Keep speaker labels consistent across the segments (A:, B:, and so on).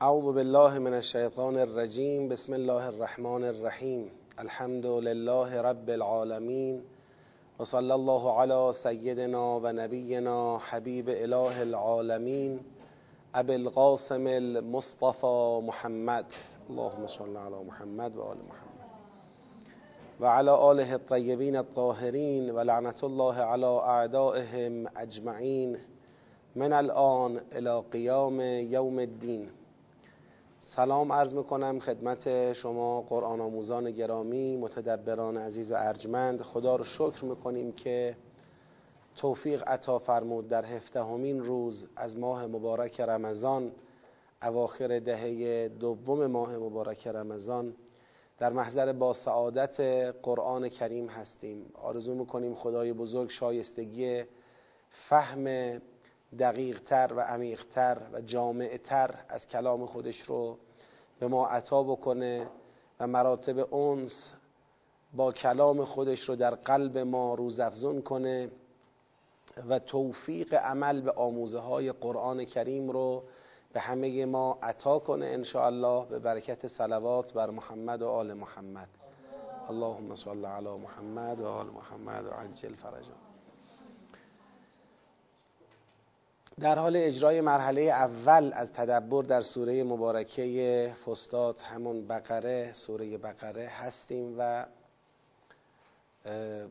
A: اعوذ بالله من الشیطان الرجیم بسم الله الرحمن الرحیم. الحمد لله رب العالمین و صلی الله علی سیدنا و نبینا حبیب اله العالمین ابی القاسم المصطفى محمد. اللهم صل علی محمد و آل محمد. و علی آله الطیبین الطاهرین و لعنت الله علی اعدائهم اجمعین. من الان الى قیام یوم الدین. سلام عرض می‌کنم خدمت شما قرآن آموزان گرامی متدبران عزیز و ارجمند. خدا رو شکر می‌کنیم که توفیق عطا فرمود در هفدهمین روز از ماه مبارک رمضان اواخر دهه دوم ماه مبارک رمضان. در محضر با سعادت قرآن کریم هستیم. آرزو می‌کنیم خدای بزرگ شایستگی فهم دقیق تر و عمیق تر و جامع تر از کلام خودش رو به ما عطا بکنه و مراتب اونس با کلام خودش رو در قلب ما روزافزون کنه و توفیق عمل به آموزه های قرآن کریم رو به همه ما عطا کنه ان الله به برکت صلوات بر محمد و آل محمد. اللهم صل علی محمد و آل محمد و عجل فرجا در حال اجرای مرحله اول از تدبر در سوره مبارکه فستاد همون بقره سوره بقره هستیم و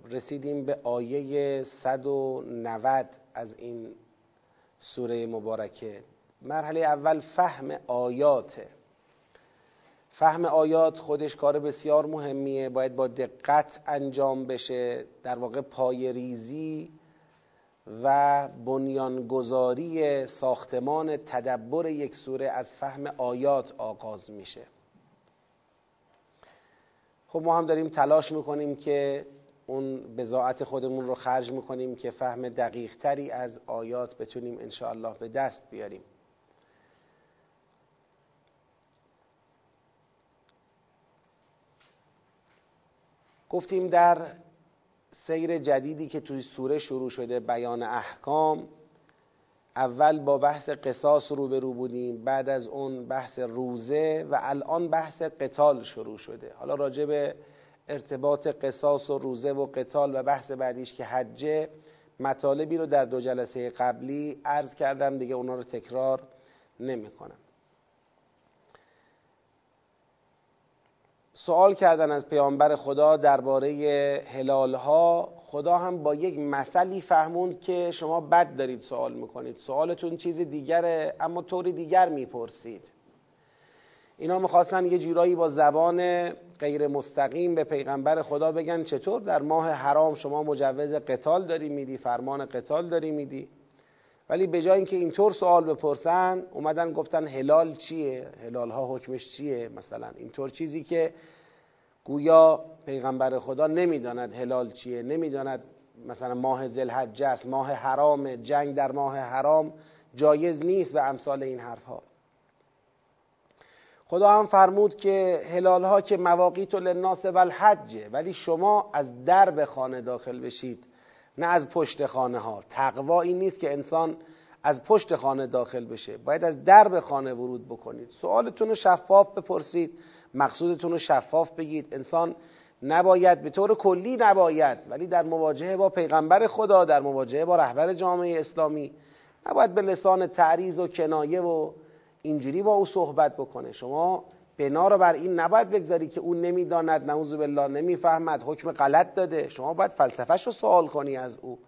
A: رسیدیم به آیه 190 از این سوره مبارکه. مرحله اول فهم آیاته. فهم آیات خودش کار بسیار مهمیه. باید با دقت انجام بشه. در واقع پای ریزی و بنیانگذاری ساختمان تدبر یک سوره از فهم آیات آغاز میشه. خب ما هم داریم تلاش می‌کنیم که اون بزاعت خودمون رو خرج می‌کنیم که فهم دقیق تری از آیات بتونیم انشاءالله به دست بیاریم. گفتیم در سیر جدیدی که توی سوره شروع شده بیان احکام. اول با بحث قصاص روبرو بودیم بعد از اون بحث روزه و الان بحث قتال شروع شده. حالا راجع به ارتباط قصاص و روزه و قتال و بحث بعدیش که حجه مطالبی رو در دو جلسه قبلی عرض کردم دیگه اونا رو تکرار نمی کنم سوال کردن از پیامبر خدا درباره هلال ها خدا هم با یک مسئلی فهموند که شما بد دارید سوال می‌کنید. سوالتون چیز دیگره اما طوری دیگر می‌پرسید. اینا می‌خواستن یه جورایی با زبان غیر مستقیم به پیغمبر خدا بگن چطور در ماه حرام شما مجوز قتال داری میدی فرمان قتال داری میدی. ولی به جای اینکه اینطور سوال بپرسن اومدن گفتن هلال چیه؟ هلال ها حکمش چیه؟ مثلا اینطور چیزی که گویا پیغمبر خدا نمی‌داند هلال چیه نمی‌داند مثلا ماه ذوالحجه است ماه حرام جنگ در ماه حرام جایز نیست و امثال این حرف ها خدا هم فرمود که هلال ها که مواقیت للناس و الحجه ولی شما از درب خانه داخل بشید نه از پشت خانه ها تقوا نیست که انسان از پشت خانه داخل بشه. باید از درب خانه ورود بکنید. سوالتون رو شفاف بپرسید. مقصودتون رو شفاف بگید. انسان نباید به طور کلی نباید ولی در مواجهه با پیغمبر خدا در مواجهه با رهبر جامعه اسلامی نباید به لسان تعریض و کنایه و اینجوری با او صحبت بکنه. شما بنا رو بر این نباید بگذاری که او نمی‌داند نعوذ بالله نمی‌فهمد حکم غلط داده. شما باید فلسفهش رو سوال کنی از او.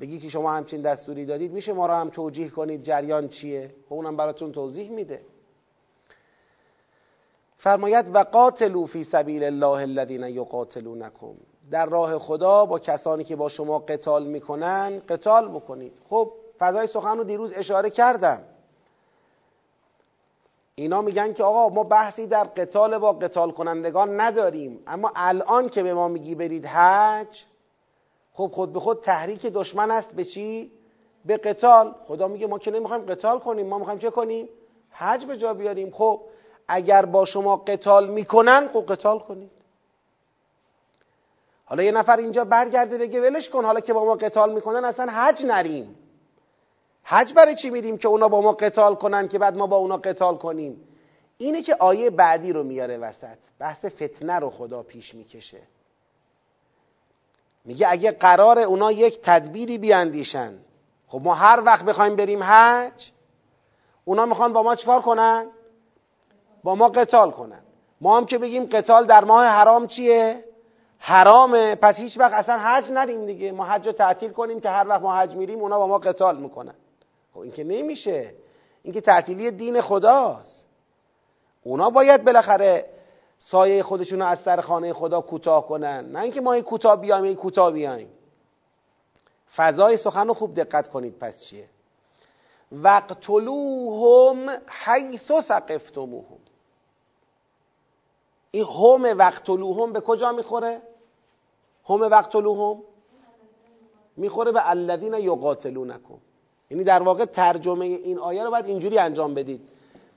A: بگی که شما همچین دستوری دادید میشه ما رو هم توجیه کنید جریان چیه؟ و اونم براتون توضیح میده. فرماید و قاتلو فی سبیل الله الذین یقاتلونکم. در راه خدا با کسانی که با شما قتال می‌کنن قتال بکنید. خب فضای سخن رو دیروز اشاره کردم. اینا میگن که آقا ما بحثی در قتال با قتال کنندگان نداریم. اما الان که به ما میگی برید حج خب خود به خود تحریک دشمن است. به چی؟ به قتال. خدا میگه ما که نمی‌خوایم قتال کنیم. ما می‌خوایم چه کنیم؟ حج به جا بیاریم. خب اگر با شما قتال می‌کنن خب قتال کنید. حالا یه نفر اینجا برگرده بگه ولش کن حالا که با ما قتال می‌کنن اصلا حج نریم. حج برای چی میریم که اونا با ما قتال کنن که بعد ما با اونا قتال کنیم؟ اینه که آیه بعدی رو میاره وسط. بحث فتنه رو خدا پیش می‌کشه. میگه اگه قرار اونا یک تدبیری بیاندیشن خب ما هر وقت بخوایم بریم حج اونا می‌خوان با ما چیکار کنن؟ ما قتال کنن. ما هم که بگیم قتال در ماه حرام چیه؟ حرامه. پس هیچ وقت اصلا حج نریم دیگه. ما حج رو تعطیل کنیم که هر وقت ما حج میریم اونا با ما قتال می‌کنن. خب این که نمیشه. این که تعطیلی دین خداست. اونا باید بالاخره سایه خودشون از سر خانه خدا کوتاه کنن. نه اینکه ما کوتاه بیایم این کوتاه بیایم. فضای سخن رو خوب دقت کنید پس چیه؟ وقتلوهم حیث ثقفتموهم. این هم وقتلوهم به کجا می‌خوره؟ هم وقتلوهم می‌خوره به الذین یقاتلونکم. یعنی در واقع ترجمه این آیه رو باید اینجوری انجام بدید.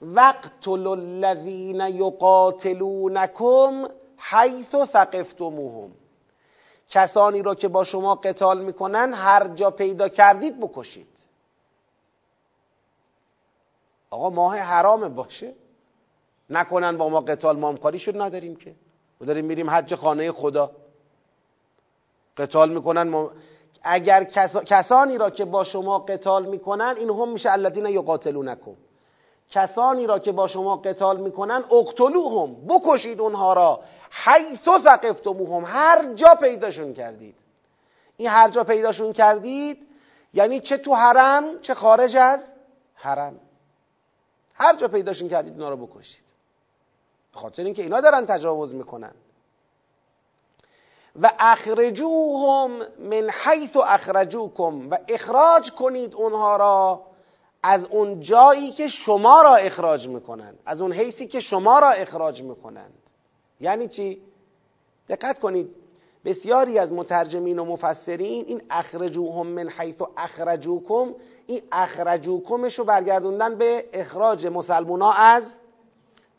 A: وقتل الذین یقاتلونکم حیث ثقفتموهم. کسانی را که با شما قتال می‌کنن هر جا پیدا کردید بکشید. آقا ماه حرامه باشه. نکنن با ما قتال ما شد نداریم که. ما داریم میریم حج خانه خدا. قتال می‌کنن ما... اگر کسانی را که با شما قتال می‌کنن این هم میشه الذین یقاتلونکم. کسانی را که با شما قتال می‌کنن اقتلوهم بکشید اونها را. حیث ثقفتموهم هر جا پیداشون کردید. این هر جا پیداشون کردید یعنی چه تو حرم چه خارج از حرم. هر جا پیداشون کردید اونا رو بکشید. خاطر اینکه اینا دارن تجاوز می‌کنن. و اخرجوهم من حیث اخرجوکم و اخراج کنید اونها را از اون جایی که شما را اخراج می‌کنند. از اون حیثی که شما را اخراج می‌کنند. یعنی چی؟ دقت کنید بسیاری از مترجمین و مفسرین این اخرجوهم من حیث اخرجوکم این اخرجوکمش رو برگردوندن به اخراج مسلمونا از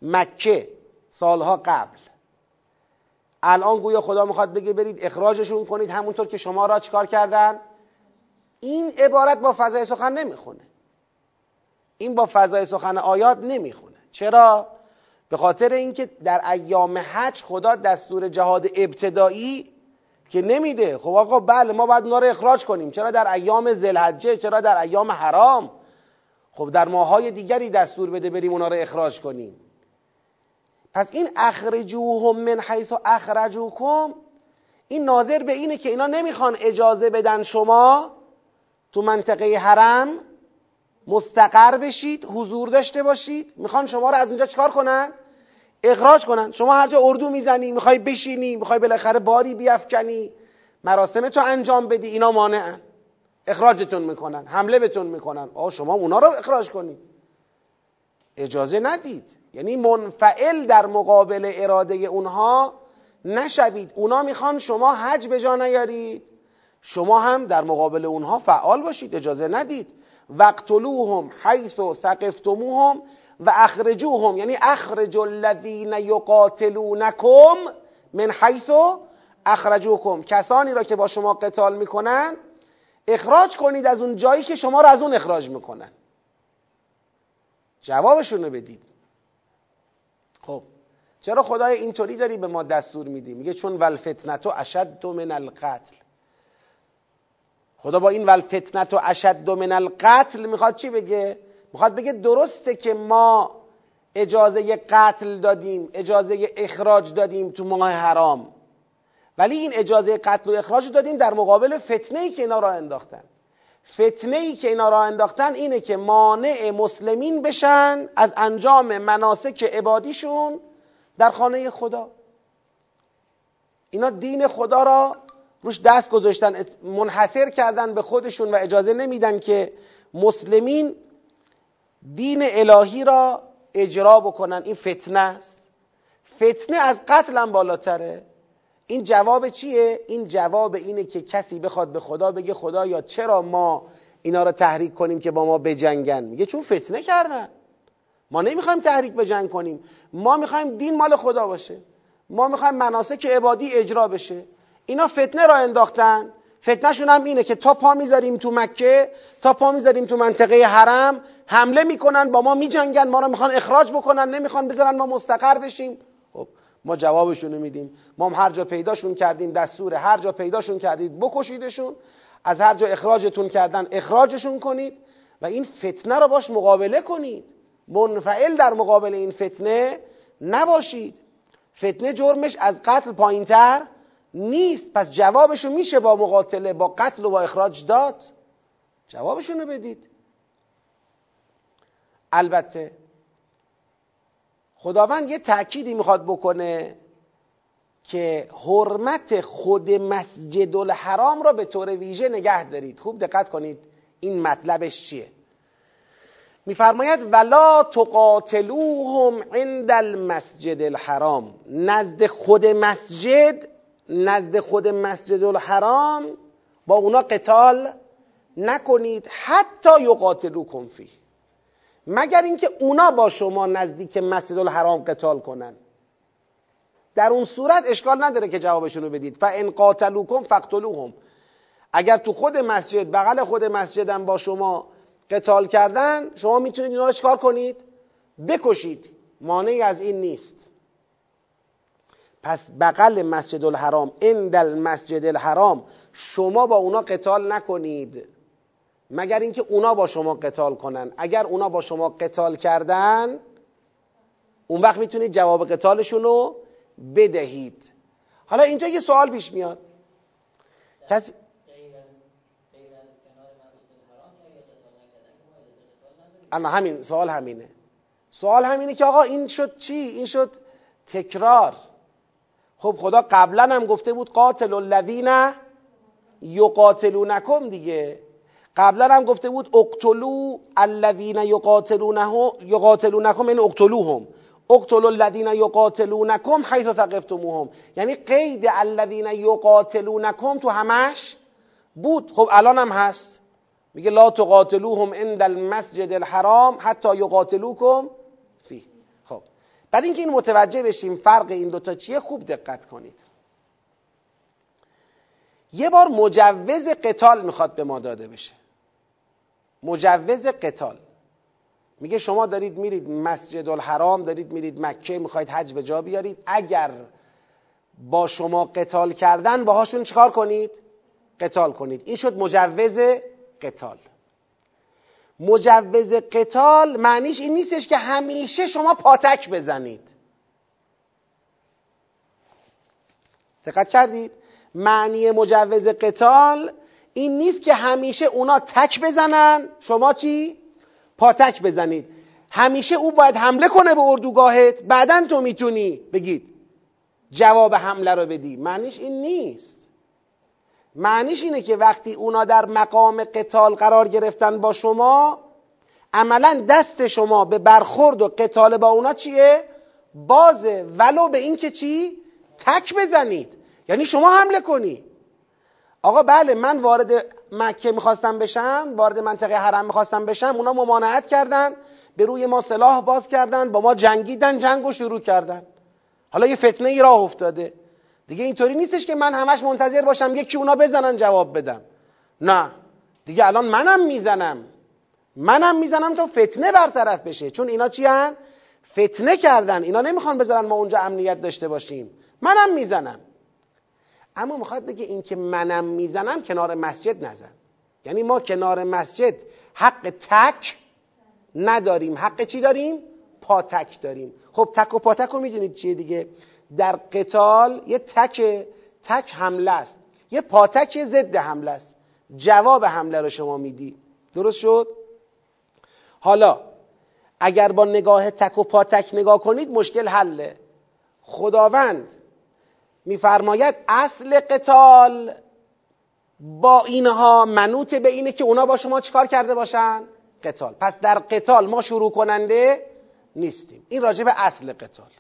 A: مکه. سالها قبل. الان گویا خدا می‌خواد بگه برید اخراجشون کنید همونطور که شما را چکار کردن؟ این عبارت با فضای سخن نمی‌خونه. این با فضای سخن آیات نمی‌خونه. چرا؟ به خاطر اینکه در ایام حج خدا دستور جهاد ابتدایی که نمیده. خب آقا بله ما باید اونا رو اخراج کنیم. چرا در ایام زلحجه چرا در ایام حرام؟ خب در ماهای دیگری دستور بده بریم اونا رو اخراج کنیم. پس این اخرجوهم من حیث اخرجوکم این ناظر به اینه که اینا نمی‌خوان اجازه بدن شما تو منطقه حرم مستقر بشید حضور داشته باشید. می‌خوان شما رو از اونجا چکار کنن؟ اخراج کنن. شما هر جا اردو می‌زنی می‌خوای بشینی می‌خوای بالاخره باری بیافکنی مراسم تو انجام بدی اینا مانعن. اخراجتون می‌کنن حمله بهتون می‌کنن. آه شما اونا رو اخراج کنید. اجازه ندید. یعنی منفعل در مقابل اراده اونها نشوید. اونا می‌خوان شما حج به جا نیارید. شما هم در مقابل اونها فعال باشید اجازه ندید. وقتلوهم حیث ثقفتموهم و اخرجوهم. یعنی اخرج الذین یقاتلونکم من حیث اخرجوکم. کسانی را که با شما قتال می‌کنن اخراج کنید از اون جایی که شما را از اون اخراج می‌کنن. جوابشون رو بدید. خب چرا خدای اینطوری داری به ما دستور میدی؟ میگه چون ولفتنتو اشد من القتل. خدا با این ولفتنتو اشد من القتل می‌خواد چی بگه؟ می‌خواد بگه درسته که ما اجازه قتل دادیم اجازه اخراج دادیم تو ماه حرام. ولی این اجازه قتل و اخراج دادیم در مقابل فتنه ای که اینا را انداختن. فتنه ای که اینا را انداختن اینه که مانع مسلمین بشن از انجام مناسک عبادیشون در خانه خدا. اینا دین خدا را روش دست گذاشتن منحصر کردن به خودشون و اجازه نمیدن که مسلمین دین الهی را اجرا بکنن. این فتنه است. فتنه از قتل هم بالاتره. این جواب چیه؟ این جواب اینه که کسی بخواد به خدا بگه خدایا چرا ما اینا را تحریک کنیم که با ما بجنگن؟ میگه چون فتنه کردن. ما نمی‌خوایم تحریک به جنگ کنیم. ما می‌خوایم دین مال خدا باشه. ما می‌خوایم مناسک عبادی اجرا بشه. اینا فتنه را انداختن. فتنهشون هم اینه که تا پا می‌ذاریم تو مکه تا پا می‌ذاریم تو منطقه حرم حمله می‌کنن با ما میجنگن. ما رو می‌خوان اخراج بکنن نمی‌خوان بذارن ما مستقر بشیم. ما جوابشون میدیم. ما هم هر جا پیداشون کردیم دستور هر جا پیداشون کردید بکشیدشون. از هر جا اخراجتون کردن اخراجشون کنید و این فتنه رو باش مقابله کنید. منفعل در مقابل این فتنه نباشید. فتنه جرمش از قتل پایینتر نیست. پس جوابشو میشه با مقاتله با قتل و با اخراج داد. جوابشونو بدید. البته خداوند یه تأکیدی می‌خواد بکنه که حرمت خود مسجد الحرام را به طور ویژه نگه دارید. خوب دقت کنید این مطلبش چیه. میفرماید ولا تقاتلوهم عند المسجد الحرام نزد خود مسجد نزد خود مسجد الحرام با اونا قتال نکنید حتی یقاتلوکم فیه. مگر اینکه اونا با شما نزدیک مسجد الحرام قتال کنن. در اون صورت اشکال نداره که جوابشون رو بدید. فان قاتلوکم فقتلوهم اگر تو خود مسجد بغل خود مسجدم با شما قتال کردن شما می‌تونید اینا رو چکار کنید؟ بکشید. مانعی از این نیست. پس بغل مسجد الحرام عند المسجد الحرام شما با اونا قتال نکنید. مگر اینکه اونا با شما قتال کنن. اگر اونا با شما قتال کردن اون وقت می‌تونید جواب قتالشون رو بدهید. حالا اینجا یه سوال پیش میاد. کسی اما همین سوال همینه. سوال همینه که آقا این شد چی؟ این شد تکرار. خب خدا قبلا هم گفته بود قاتل الذین یقاتلونکم دیگه. قبلا هم گفته بود اقتلو الذین یقاتلونکم یعنی اقتلوهم. اقتلوا الذین یقاتلونکم حیث ثقفتموهم. یعنی قید الذین یقاتلونکم تو همش بود. خب الان هم هست. میگه لا تقاتلوهم عند المسجد الحرام حتی یقاتلوکم فی خب. بعد اینکه این متوجه بشیم فرق این دوتا چیه خوب دقت کنید. یه بار مجوز قتال می‌خواد به ما داده بشه. مجوز قتال. میگه شما دارید میرید مسجد الحرام دارید میرید مکه می‌خواید حج به جا بیارید. اگر با شما قتال کردن باهاشون چکار کنید؟ قتال کنید. این شد مجوز قتال. مجوز قتال معنیش این نیستش که همیشه شما پاتک بزنید. دقت کردید؟ معنی مجوز قتال این نیست که همیشه اونا تک بزنن. شما چی؟ پاتک بزنید. همیشه او باید حمله کنه به اردوگاهت. بعدا تو می‌تونی. بگید. جواب حمله رو بدی. معنیش این نیست. معنیش اینه که وقتی اونا در مقام قتال قرار گرفتن با شما عملا دست شما به برخورد و قتال با اونا چیه؟ بازه. ولو به این که چی؟ تک بزنید. یعنی شما حمله کنی. آقا بله من وارد مکه می‌خواستم بشم وارد منطقه حرم می‌خواستم بشم اونا ممانعت کردن به روی ما سلاح باز کردن با ما جنگیدن جنگ و شروع کردن. حالا یه فتنه ای راه افتاده. دیگه اینطوری نیستش که من همش منتظر باشم یکی اونا بزنن جواب بدم. نه. دیگه الان منم می‌زنم. منم می‌زنم تا فتنه برطرف بشه. چون اینا چی هن؟ فتنه کردن. اینا نمی‌خوان بذارن ما اونجا امنیت داشته باشیم. منم می‌زنم. اما می‌خواد بگه این که منم می‌زنم کنار مسجد نزن. یعنی ما کنار مسجد حق تک نداریم. حق چی داریم؟ پاتک داریم. خب تک و پاتک رو می‌دونید چیه دیگه؟ در قتال یه تک تک حمله است. یه پاتک ضد حمله است. جواب حمله رو شما میدی. درست شد؟ حالا اگر با نگاه تک و پاتک نگاه کنید مشکل حله. خداوند میفرماید اصل قتال با اینها منوط به اینه که اونا با شما چیکار کرده باشن؟ قتال. پس در قتال ما شروع کننده نیستیم. این راجع به اصل قتال.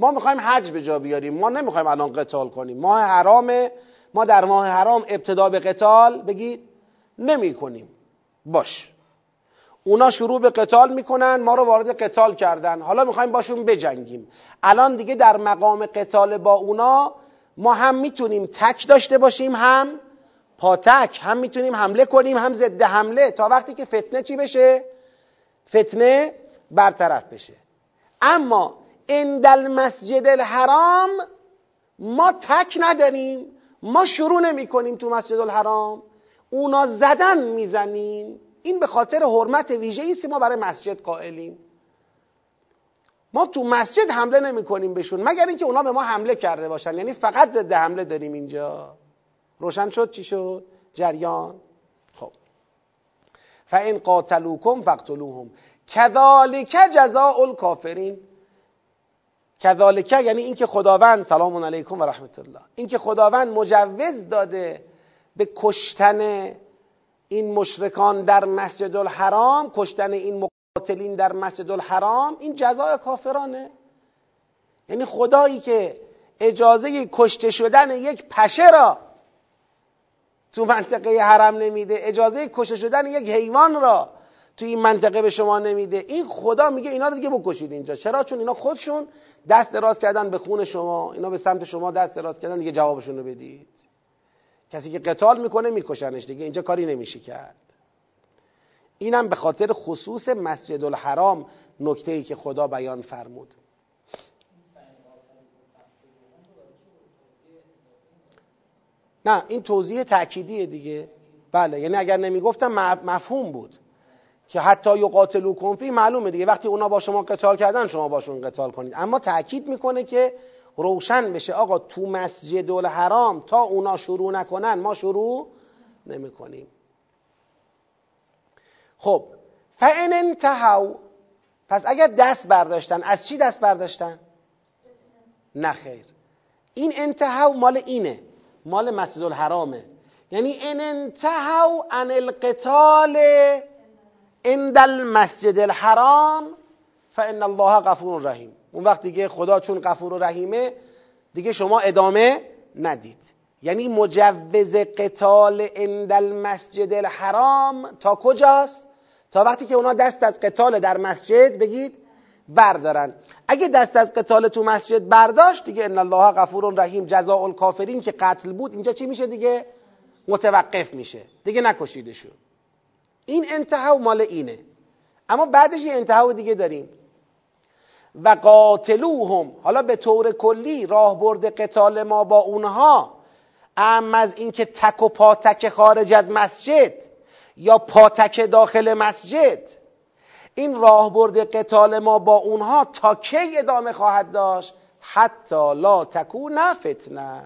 A: ما می‌خوایم حج به جا بیاریم. ما نمی‌خوایم الان قتال کنیم. ماه حرامه ما در ماه حرام ابتدا به قتال بگید نمی کنیم باش. اونا شروع به قتال می‌کنن ما رو وارد قتال کردن. حالا می‌خوایم باشون بجنگیم. الان دیگه در مقام قتال با اونا ما هم می‌تونیم تک داشته باشیم هم پاتک هم می‌تونیم حمله کنیم هم ضد حمله. تا وقتی که فتنه چی بشه؟ فتنه برطرف بشه. اما اندل مسجد الحرام ما تک نداریم. ما شروع نمی کنیم تو مسجد الحرام. اونا زدن می‌زنیم. این به خاطر حرمت ویژه ایستی ما برای مسجد قائلیم. ما تو مسجد حمله نمی کنیم بهشون مگر اینکه اونا به ما حمله کرده باشن. یعنی فقط ضد حمله داریم اینجا. روشن شد چی شد؟ جریان. خب. فان قاتلوکم فقتلوهم کذالک جزاء الکافرین کذالک یعنی اینکه خداوند سلام علیکم و رحمت الله. اینکه خداوند مجوز داده به کشتن این مشرکان در مسجد الحرام کشتن این مقاتلین در مسجد الحرام این جزای کافرانه. یعنی خدایی که اجازه کشته شدن یک پشه را تو منطقه حرم نمیده اجازه کشته شدن یک حیوان را تو این منطقه به شما نمیده. این خدا میگه اینا رو دیگه بکشید اینجا. چرا؟ چون اینا خودشون دست دراز کردن به خون شما اینا به سمت شما دست دراز کردن دیگه جوابشون رو بدید. کسی که قتال می‌کنه میکشنش دیگه اینجا کاری نمیشه کرد. اینم به خاطر خصوص مسجد الحرام نکته ای که خدا بیان فرمود. نه این توضیح تأکیدیه دیگه. بله یعنی اگر نمی‌گفتم مفهوم بود که حتی یقاتلو کنفی معلومه دیگه. وقتی اونا با شما قتال کردن شما باشون قتال کنید. اما تأکید می‌کنه که روشن بشه. آقا تو مسجد الحرام تا اونا شروع نکنن ما شروع نمی‌کنیم. خب فان انتهوا پس اگر دست برداشتن از چی دست برداشتن؟ نه خیر. این انتهوا مال اینه. مال مسجد الحرامه. یعنی ان انتهوا عن القتال عند المسجد الحرام فان الله غفور رحیم اون وقت دیگه خدا چون غفور و رحیمه دیگه شما ادامه ندید. یعنی مجوز قتال عند المسجد الحرام تا کجاست؟ تا وقتی که اونا دست از قتال در مسجد بگید بردارن. اگه دست از قتال تو مسجد برداشت دیگه ان الله غفور رحیم جزاء الکافرین که قتل بود اینجا چی میشه دیگه؟ متوقف میشه. دیگه نکشیدشون. این انتها مال اینه. اما بعدش یه انتها دیگه داریم. و قاتلوهم. حالا به طور کلی راه برد قتال ما با اونها. ام از اینکه تک و پاتک خارج از مسجد یا پاتک داخل مسجد این راه برد قتال ما با اونها تا کی ادامه خواهد داشت؟ حتی لا تکون فتنه.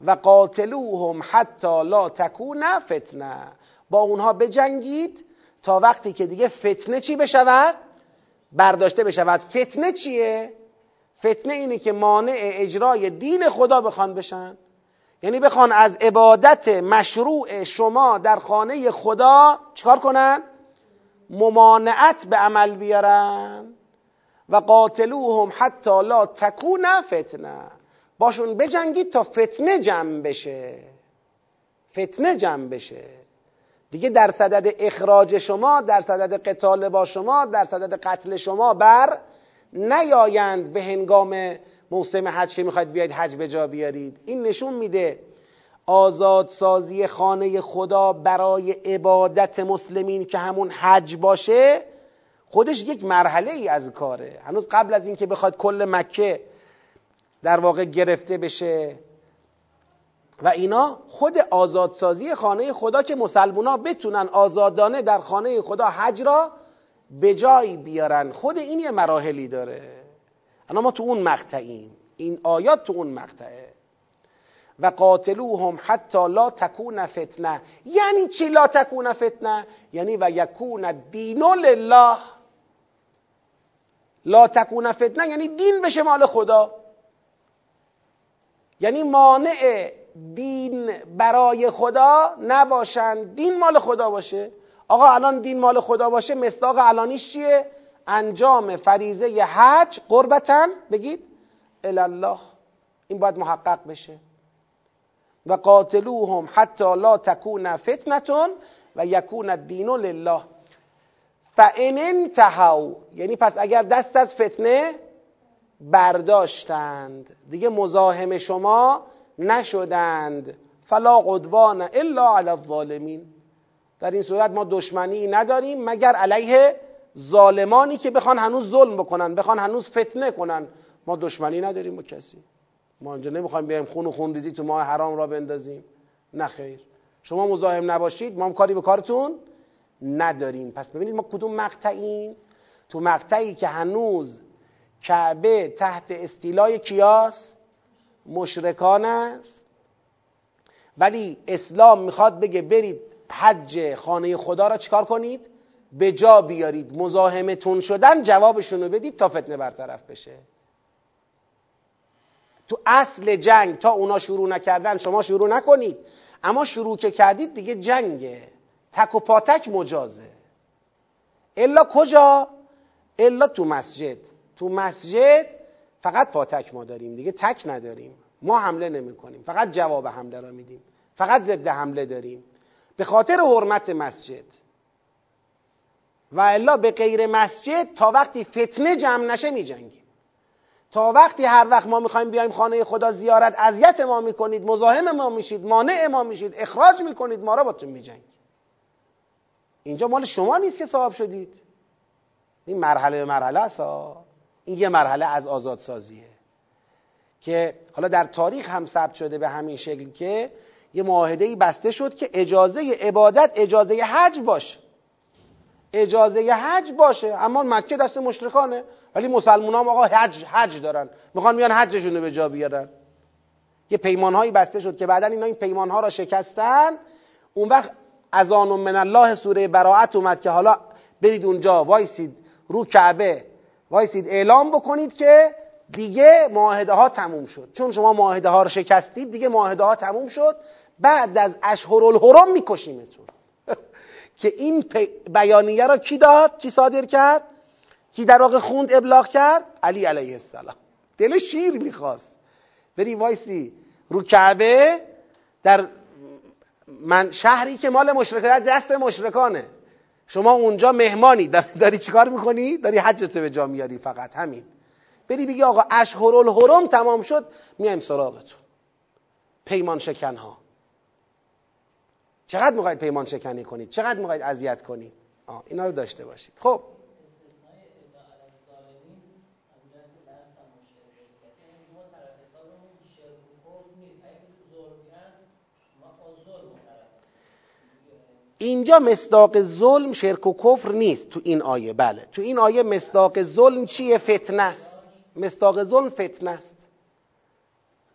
A: و قاتلوهم حتی لا تکون فتنه. با اونها بجنگید تا وقتی که دیگه فتنه چی بشود؟ برداشته بشود. فتنه چیه؟ فتنه اینه که مانع اجرای دین خدا بخوان بشن. یعنی بخوان از عبادت مشروع شما در خانه خدا چکار کنن؟ ممانعت به عمل بیارن. و قاتلوهم حتی لا تکون فتنه. باشون بجنگید تا فتنه جمع بشه. فتنه جمع بشه. دیگه در صدد اخراج شما در صدد قتال با شما در صدد قتل شما بر نیایند به هنگام موسم حج که می‌خواید بیاید حج به جا بیارید. این نشون میده آزادسازی خانه خدا برای عبادت مسلمین که همون حج باشه خودش یک مرحله ای از کاره. هنوز قبل از اینکه بخواد کل مکه در واقع گرفته بشه و اینا خود آزادسازی خانه خدا که مسلمونا بتونن آزادانه در خانه خدا حج را به جای بیارن خود این یه مراحلی داره. انا ما تو اون مقطعیم. این آیات تو اون مقطعه. و قاتلوهم حتی لا تکون فتنه. یعنی چی لا تکون فتنه؟ یعنی و یکون دین لله. لا تکون فتنه یعنی دین بشه مال خدا. یعنی مانع دین برای خدا نباشند دین مال خدا باشه. آقا الان دین مال خدا باشه مصداق علانیش چیه؟ انجام فریزه حج قربتن بگید الله این باید محقق بشه. و قاتلوهم حتی لا تکون فتنتون و یکون الدین لله. فان انتهوا. یعنی پس اگر دست از فتنه برداشتند. دیگه مزاحم شما نشدند. فلا قدوان الا علی الظالمین. در این صورت ما دشمنی نداریم مگر علیه ظالمانی که بخوان هنوز ظلم بکنن بخوان هنوز فتنه کنن. ما دشمنی نداریم با کسی. ما اینجا نمی‌خوایم بیایم خون و خون ریزی تو ماه حرام را بندازیم. نه خیر. شما مزاحم نباشید ما هم کاری به کارتون نداریم. پس ببینید ما کدوم مقطعیم. تو مقطعی که هنوز کعبه تحت استیلای کیاس مشرکان است. ولی اسلام می‌خواد بگه برید حج خانه خدا را چیکار کنید؟ به جا بیارید. مزاحمتون شدن جوابشون رو بدید تا فتنه برطرف بشه. تو اصل جنگ تا اونا شروع نکردن شما شروع نکنید. اما شروع که کردید دیگه جنگه. تک و پاتک مجازه. الا کجا؟ الا تو مسجد. تو مسجد فقط پاتک ما داریم دیگه تک نداریم. ما حمله نمی کنیم فقط جواب حمله را میدیم. فقط ضد حمله داریم. به خاطر حرمت مسجد. و الا به غیر مسجد تا وقتی فتنه جمع نشه می جنگیم تا وقتی هر وقت ما می‌خوایم بیایم خانه خدا زیارت اذیت ما می‌کنید مزاحم ما میشید مانع ما میشید اخراج می‌کنید ما را باتون میجنگیم اینجا مال شما نیست که صاحب شدید. این مرحله به مرحله است. این یه مرحله از آزادسازیه. که حالا در تاریخ هم ثبت شده به همین شکل که یه معاهده بسته شد که اجازه عبادت اجازه حج باشه. اجازه حج باشه. اما مکه دست مشرکانه. ولی مسلمان هم آقا حج حج دارن. می‌خوان میان حجشون رو به جا بیارن. یه پیمان هایی بسته شد که بعدا اینا این پیمان ها را شکستن. اون وقت از آن من الله سوره براعت اومد که حالا برید اونجا وایسید رو کعبه. وایسید اعلام بکنید که دیگه معاهده ها تموم شد. چون شما معاهده ها رو شکستید دیگه معاهده ها تموم شد. بعد از اشهر الحرم میکشیمتون. که این بیانیه را کی داد؟ کی صادر کرد؟ کی در واقع خوند ابلاغ کرد؟ علی علیه السلام. دل شیر می‌خواست. بری وایسی رو کعبه در من شهری که مال مشرکان دست مشرکانه. شما اونجا مهمانی داری چیکار می‌کنی؟ داری حجت به جا میاری فقط همین. بری بگی آقا اشهر الحرم تمام شد میایم سراغتون. پیمان شکن ها چقدر می‌خواید پیمان شکنی کنید؟ چقدر می‌خواید اذیت کنید؟ آه اینا رو داشته باشید. خب. اینجا مصداق ظلم شرک و کفر نیست تو این آیه. بله. تو این آیه مصداق ظلم چیه؟ فتنه است. مصداق ظلم فتنه است.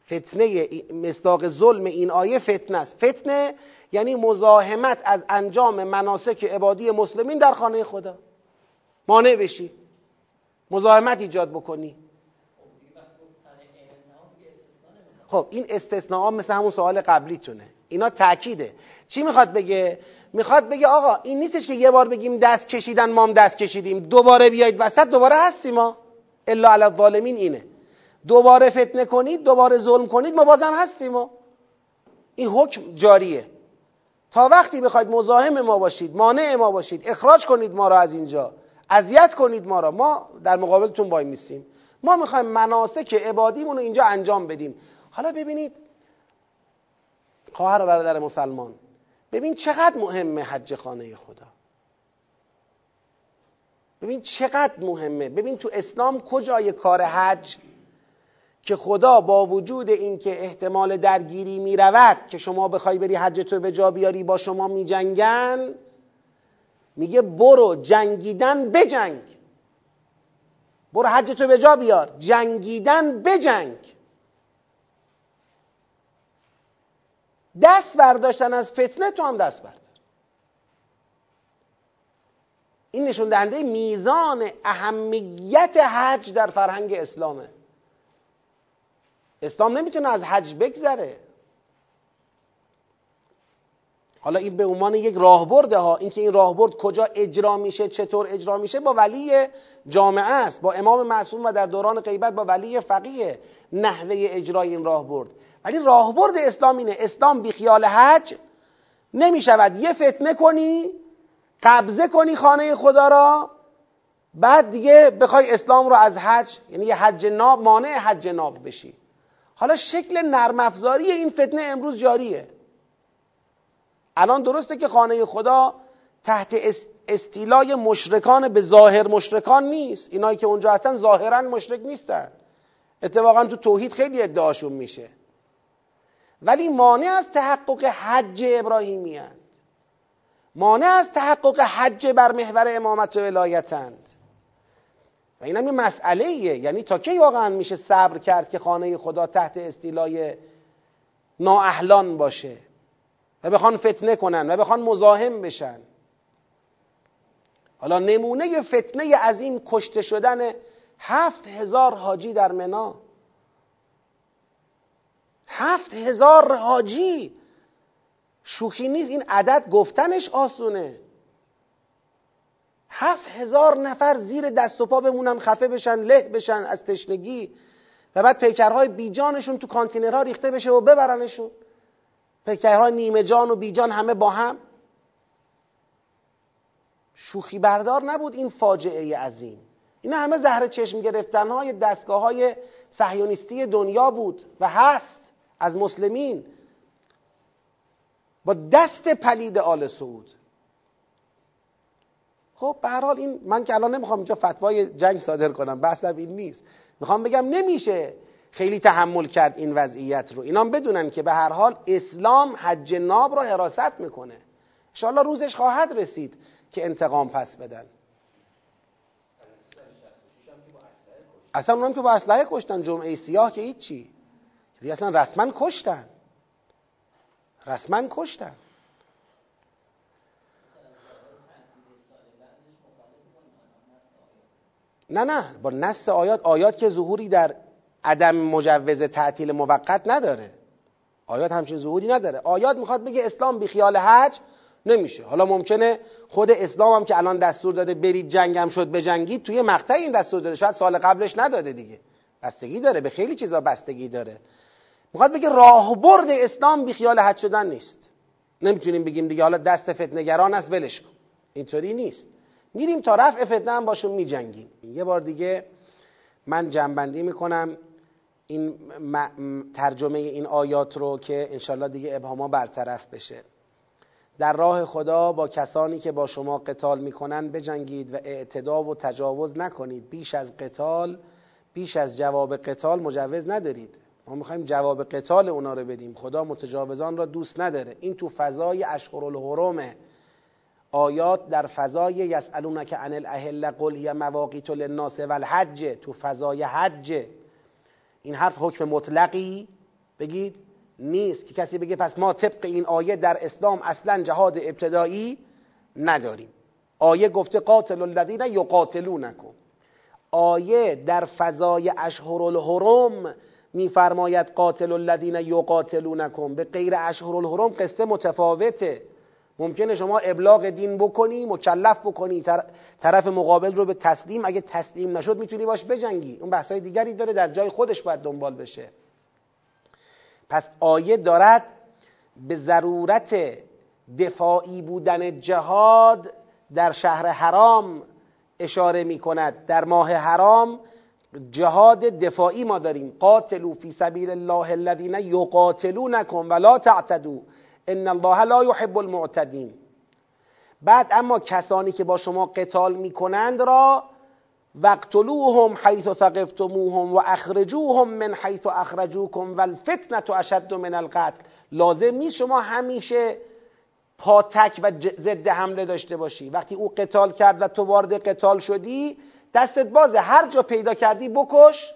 A: فتنه مصداق ظلم این آیه فتنه است. فتنه یعنی مزاحمت از انجام مناسک عبادی مسلمین در خانه خدا. مانع بشی. مزاحمت ایجاد بکنی. خب این استثناء مثل همون سوال قبلی تونه اینا تاکیده چی می‌خواد بگه؟ می‌خواد بگه آقا این نیستش که یه بار بگیم دست کشیدن ما هم دست کشیدیم. دوباره بیایید وسط دوباره هستیم ما. الا علی الظالمین اینه. دوباره فتنه کنید دوباره ظلم کنید ما بازم هستیم ما. این حکم جاریه. تا وقتی بخواید مزاحم ما باشید مانع ما باشید اخراج کنید ما را از اینجا. اذیت کنید ما را. ما در مقابلتون وای میستیم. ما می‌خوایم مناسک عبادیمون رو اینجا انجام بدیم. حالا ببینید خواهر و برادر مسلمان ببین چقدر مهمه حج خانه خدا. ببین چقدر مهمه. ببین تو اسلام کجای کار حج؟ که خدا با وجود اینکه احتمال درگیری می رود که شما بخوای بری حج تو به جا بیاری با شما می جنگن میگه برو جنگیدن بجنگ. برو حج تو به جا بیار. جنگیدن بجنگ. دست برداشتن از فتنه تو هم دست بردار. این نشون دهنده میزان اهمیت حج در فرهنگ اسلامه. اسلام نمی‌تونه از حج بگذره. حالا این به عنوان یک راهبرده ها اینکه این راهبرد کجا اجرا میشه چطور اجرا میشه با ولی جامعه است با امام معصوم و در دوران غیبت با ولی فقیه نحوه اجرای این راهبرد. ولی راهبرد اسلام اینه. اسلام بی خیال حج نمی شود. یه فتنه کنی قبضه کنی خانه خدا را بعد دیگه بخوای اسلام رو از حج یعنی یه حج ناب مانع حج ناب بشی. حالا شکل نرم افزاری این فتنه امروز جاریه. الان درسته که خانه خدا تحت استیلای مشرکان به ظاهر مشرکان نیست. اینایی که اونجا هستن ظاهرا مشرک نیستن. اتفاقا تو توحید خیلی ادعاشون میشه. ولی مانع از تحقق حج ابراهیمی هند. مانع از تحقق حج بر محور امامت و ولایتند و این هم یه مسئله ایه یعنی تا کی واقعا میشه صبر کرد که خانه خدا تحت استیلای نااهلان باشه و بخوان فتنه کنن و بخوان مزاحم بشن؟ حالا نمونه فتنه عظیم کشته شدن هفت هزار حاجی در منا هفت هزار حاجی. شوخی نیست این عدد گفتنش آسونه. هفت هزار نفر زیر دست و پا بمونن خفه بشن له بشن از تشنگی. و بعد پیکرهای بیجانشون تو کانتینرها ریخته بشه و ببرنشون. پیکرهای نیمه جان و بیجان همه با هم. شوخی بردار نبود این فاجعه عظیم. اینا همه زهر چشم گرفتن های دستگاه های صهیونیستی دنیا بود و هست. از مسلمین با دست پلید آل سعود. خب به هر حال این من که الان نمی‌خوام اینجا فتوای جنگ صادر کنم بحثم این نیست. می‌خوام بگم نمیشه خیلی تحمل کرد این وضعیت رو. اینام بدونن که به هر حال اسلام حج ناب رو حراست می‌کنه. انشاءالله روزش خواهد رسید که انتقام پس بدن. اصلا اونم که با اسلحه کشتن جمعه سیاه که هیچی. دیگه اصلا رسما کشتن. رسما کشتن. نه نه با نص آیات آیات که ظهوری در عدم مجوز تعطیل موقت نداره. آیات همچین ظهوری نداره. آیات می‌خواد بگه اسلام بی خیال حج نمیشه. حالا ممکنه خود اسلام هم که الان دستور داده برید جنگم شد بجنگید توی مقطع این دستور داده. شاید سال قبلش نداده دیگه. بستگی داره به خیلی چیزا بستگی داره. می‌خواد بگه راهبرد اسلام بی خیال حد شدن نیست. نمی‌تونیم بگیم دیگه حالا دست فتنگران است ولش کن. اینطوری نیست. میریم تا رفع فتنه هم باشون میجنگیم. یه بار دیگه من جنبندی می‌کنم. این ترجمه این آیات رو که انشالله دیگه ابهاما برطرف بشه. در راه خدا با کسانی که با شما قتال می‌کنن بجنگید و اعتدا و تجاوز نکنید. بیش از قتال بیش از جواب قتال مجوز ندارید. ما می‌خوایم جواب قتال اونا رو بدیم. خدا متجاوزان را دوست نداره. این تو فضای اشهر الحرمه آیات در فضای یسالونک عن الاهل قل هی مواقیت للناس والحج. تو فضای حج. این حرف حکم مطلقی بگید نیست که کسی بگه پس ما طبق این آیه در اسلام اصلا جهاد ابتدایی نداریم. آیه گفته قاتل الذین یقاتلونکم. آیه در فضای اشهر الحرم میفرماید قاتل الذین یقاتلونکم. به غیر اشهر الحرم قصه متفاوته. ممکنه شما ابلاغ دین بکنی مکلف بکنی طرف مقابل رو به تسلیم. اگه تسلیم نشد می‌تونی باش بجنگی. اون بحثای دیگری داره در جای خودش باید دنبال بشه. پس آیه دارد به ضرورت دفاعی بودن جهاد در شهر حرام اشاره می کند در ماه حرام جهاد دفاعی ما داریم. قاتلو فی سبیل الله الذین یقاتلونکم ولا تعتدوا. ان الله لا يحب المعتدین. بعد اما کسانی که با شما قتال می‌کنند را وقتلوهم حیث ثقفتموهم و اخرجوهم من حیث اخرجوکم و الفتنة اشد من القتل. لازم نیست شما همیشه پاتک و ضد حمله داشته باشی. وقتی او قتال کرد و تو وارد قتال شدی دستت بازه. هر جا پیدا کردی بکش.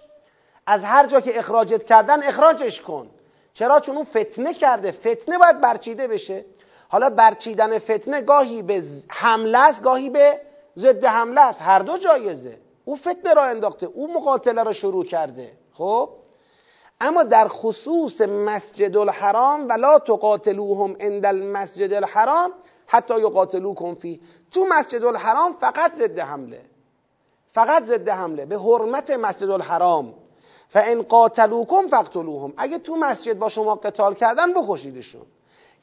A: از هر جا که اخراجت کردن اخراجش کن. چرا؟ چون اون فتنه کرده. فتنه باید برچیده بشه. حالا برچیدن فتنه گاهی به حمله است گاهی به ضد حمله است. هر دو جایزه. او فتنه را انداخته. او مقاتله را شروع کرده. خب؟ اما در خصوص مسجد الحرام ولا تقاتلوهم عند المسجد الحرام حتی یقاتلوکم فی تو مسجد الحرام فقط ضد حمله. فقط ضد حمله به حرمت مسجد الحرام. فان قاتلوکم فقتلوهم اگه تو مسجد با شما قتال کردن بکشیدشون.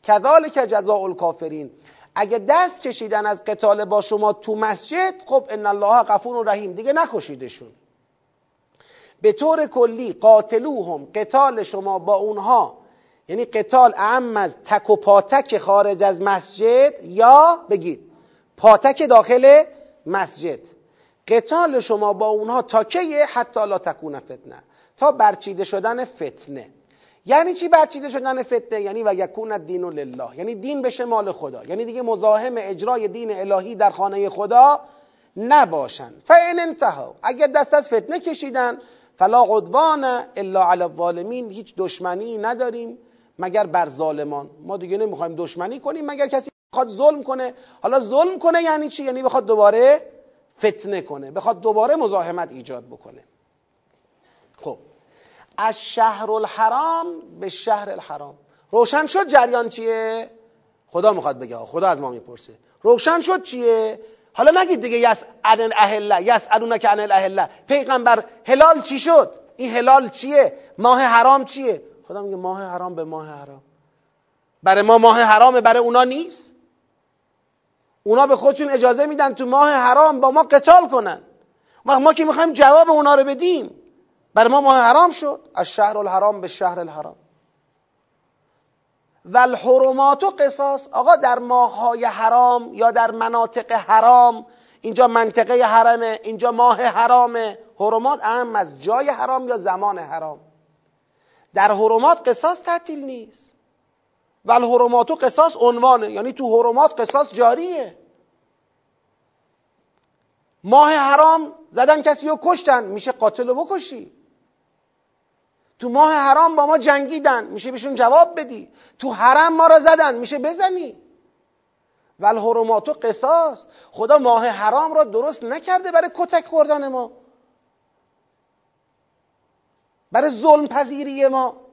A: کذالک جزاء الکافرین. اگه دست کشیدن از قتال با شما تو مسجد خب ان الله غفور و رحیم. دیگه نکشیدشون. به طور کلی قاتلوهم قتال شما با اونها. یعنی قتال اهم از تک و پاتک خارج از مسجد یا بگید پاتک داخل مسجد. قتال شما با اونها تا کیه؟ حتی لا تکون فتنه. تا برچیده شدن فتنه. یعنی چی برچیده شدن فتنه؟ یعنی و یکون الدین لله. یعنی دین بشه مال خدا. یعنی دیگه مزاحم اجرای دین الهی در خانه خدا نباشن. فان انتها اگر دست از فتنه کشیدن فلا عدوان الا علی الظالمین. هیچ دشمنی نداریم مگر بر ظالمان. ما دیگه نمی‌خوایم دشمنی کنیم مگر کسی بخواد ظلم کنه. حالا ظلم کنه یعنی چی؟ یعنی بخواد دوباره فتنه کنه. بخواد دوباره مزاحمت ایجاد بکنه. خب. از شهر الحرام به شهر الحرام. روشن شد جریان چیه؟ خدا می‌خواد بگه. خدا از ما می‌پرسه. روشن شد چیه؟ حالا نگید دیگه یس عن الاهله یس که عن الاهله پیغمبر هلال چی شد؟ این هلال چیه؟ ماه حرام چیه؟ خدا میگه ماه حرام به ماه حرام. برای ما ماه حرامه برای اونا نیست. اونا به خودشون اجازه میدن تو ماه حرام با ما قتال کنن. ما, ما که می‌خوایم جواب اونا رو بدیم برای ما ماه حرام شد. از شهر الحرام به شهر الحرام. و الحرمات و قصاص آقا در ماههای حرام یا در مناطق حرام اینجا منطقه حرمه اینجا ماه حرامه. حرمات اهم از جای حرام یا زمان حرام. در حرمات قصاص تعطیل نیست. و الحرمات و قصاص عنوانه. یعنی تو حرمات قصاص جاریه. ماه حرام زدن کسی رو کشتن. میشه قاتل رو بکشی. تو ماه حرام با ما جنگیدن. میشه بهشون جواب بدی. تو حرم ما را زدن. میشه بزنی. و الحرمات و قصاص. خدا ماه حرام را درست نکرده برای کتک خوردن ما. برای ظلم پذیری ما.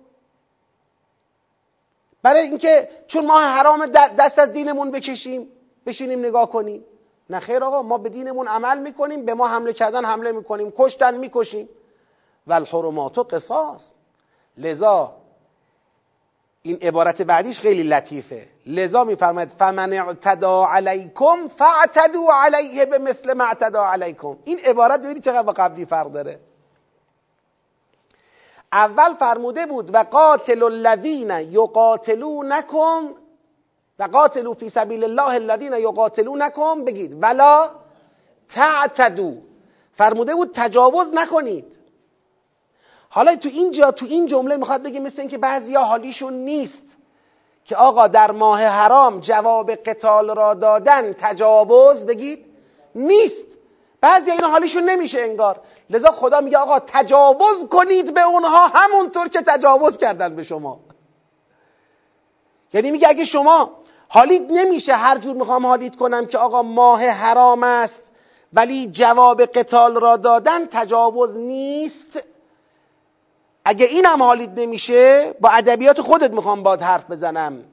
A: برای اینکه چون ماه حرام دست از دینمون بکشیم بشینیم نگاه کنیم. نه خیر آقا ما به دینمون عمل می‌کنیم به ما حمله کردن حمله می‌کنیم کشتن می‌کشیم. و الحرمات و قصاص. لذا این عبارت بعدیش خیلی لطیفه. لذا میفرماید فمن اعتدا علیکم فاعتدوا علیه به مثل ما اعتدا علیکم. این عبارت ببینید چقدر با قبلی فرق داره. اول فرموده بود و قاتل الذین یقاتلونکم و قاتلوا فی سبیل الله الذین یقاتلونکم بگید. ولا تعتدو فرموده بود تجاوز نکنید. حالا تو اینجا تو این جمله می‌خواد بگه مثل اینکه بعضیا حالیشون نیست که آقا در ماه حرام جواب قتال را دادن تجاوز بگید نیست. بعضی اینا حالیشون نمیشه انگار. لذا خدا میگه آقا تجاوز کنید به اونها همونطور که تجاوز کردن به شما. یعنی میگه اگه شما حالید نمیشه هر جور می‌خوام حالید کنم که آقا ماه حرام است ولی جواب قتال را دادن تجاوز نیست. اگه اینم حالید نمیشه با ادبیات خودت می‌خوام باد حرف بزنم.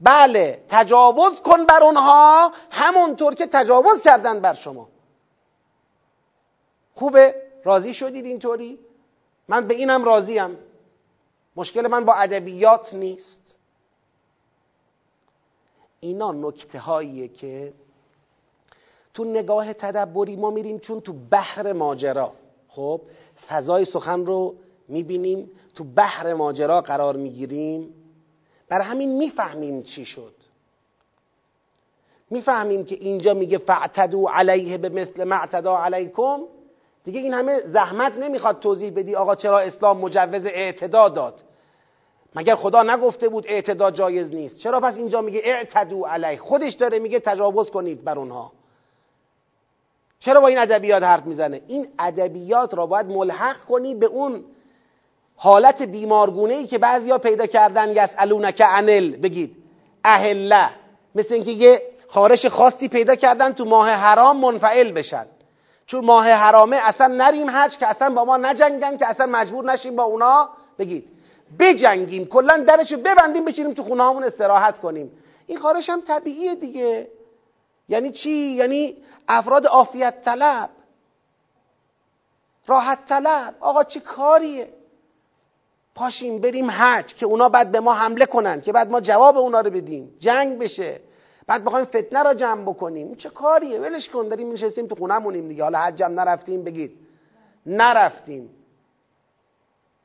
A: بله تجاوز کن بر اونها همونطور که تجاوز کردن بر شما. خوبه؟ راضی شدید اینطوری؟ من به اینم راضیم. مشکل من با ادبیات نیست. اینا نکته هاییه که تو نگاه تدبری ما میریم چون تو بحر ماجرا. خب فضای سخن رو می‌بینیم تو بحر ماجرا قرار می‌گیریم. بر همین می‌فهمیم چی شد. می‌فهمیم که اینجا میگه فعتدو علیه به مثل معتدا علیکم. دیگه این همه زحمت نمی‌خواد توضیح بدی آقا چرا اسلام مجوز اعتدا داد. مگر خدا نگفته بود اعتدا جایز نیست؟ چرا پس اینجا میگه اعتدو علیه خودش داره میگه تجاوز کنید بر اونها. چرا با این ادبیات حرف می‌زنه؟ این ادبیات را باید ملحق کنی به اون حالت بیمارگونه ای که بعضیا پیدا کردن یسالونک انل بگید. اهله مثل اینکه یه خارش خاصی پیدا کردن تو ماه حرام منفعل بشن. چون ماه حرامه اصلا نریم حج که اصلا با ما نجنگن که اصلا مجبور نشیم با اونا. بگید. بجنگیم. کلا درشو ببندیم بچینیم تو خونه همون استراحت کنیم. این خارش هم طبیعیه دیگه. یعنی چی؟ یعنی افراد عافیت طلب. راحت طلب. آقا چی کاریه؟ پاشیم بریم حج که اونا بعد به ما حمله کنن که بعد ما جواب اونا رو بدیم. جنگ بشه. بعد بخوایم فتنه را جمع بکنیم. چه کاریه؟ ولش کن داریم نشستیم تو خونهمونیم دیگه. حالا حجم نرفتیم بگید. نرفتیم.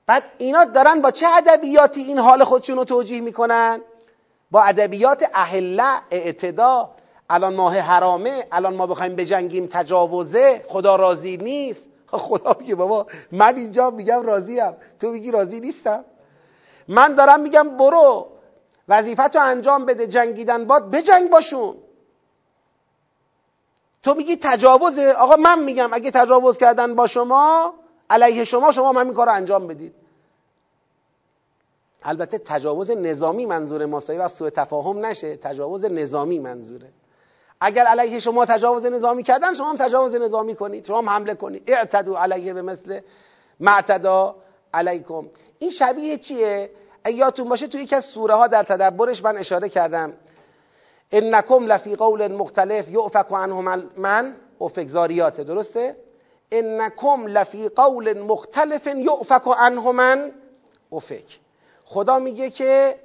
A: بعد اینا دارن با چه ادبیاتی این حال خودشون رو توجیه می‌کنن؟ با ادبیات اهله اعتدا الان ماه حرامه الان ما بخوایم بجنگیم تجاوزه خدا راضی نیست. خدا میگه بابا من اینجا میگم راضیم. تو میگی راضی نیستم. من دارم میگم برو. وظیفت رو انجام بده جنگیدن باد بجنگ باشون. تو میگی تجاوزه؟ آقا من میگم اگه تجاوز کردن با شما علیه شما شما هم همین کار رو انجام بدید. البته تجاوز نظامی منظور ماسایی و سوء تفاهم نشه. تجاوز نظامی منظوره. اگر علیه شما تجاوز نظامی کردن شما هم تجاوز نظامی کنید. شما هم حمله کنید. اعتدو علیه به مثل معتدا علیکم. این شبیه چیه؟ یادتون باشه توی یکی از سوره ها در تدبرش من اشاره کردم. انکم لفی قول مختلف یعفک عنه من افک زاریاته درسته؟ انکم لفی قول مختلف یعفک عنه من افک خدا میگه که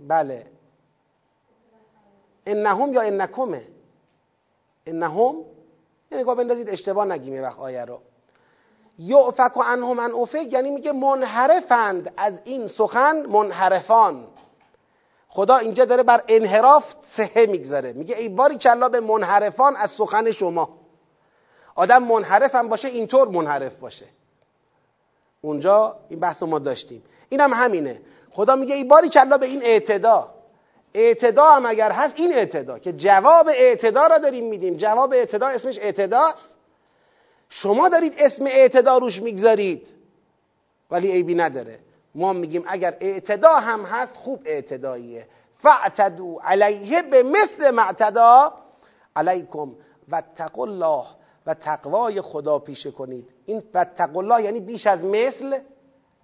A: بله. انهم یا انکمه؟ انهم؟ یه نگاه بندازید اشتباه نگیم وقت آیه رو. یعفک و عنه من یعنی میگه منحرفند از این سخن منحرفان. خدا اینجا داره بر انحراف سهه می‌گذاره. میگه ای باری کلا به منحرفان از سخن شما. آدم منحرف هم باشه اینطور منحرف باشه. اونجا این بحث ما داشتیم. اینم هم همینه. خدا میگه ای باری کلا به این اعتدا. اعتدا هم اگر هست این اعتدا که جواب اعتدا را داریم میدیم. جواب اعتدا اسمش اعتداست. شما دارید اسم اعتدا روش می‌گذارید. ولی عیبی نداره. ما میگیم اگر اعتدا هم هست خوب اعتداییه. فاعتدو علیه به مثل معتدا علیکم. و الله و تقوای خدا پیشه کنید. این و الله یعنی بیش از مثل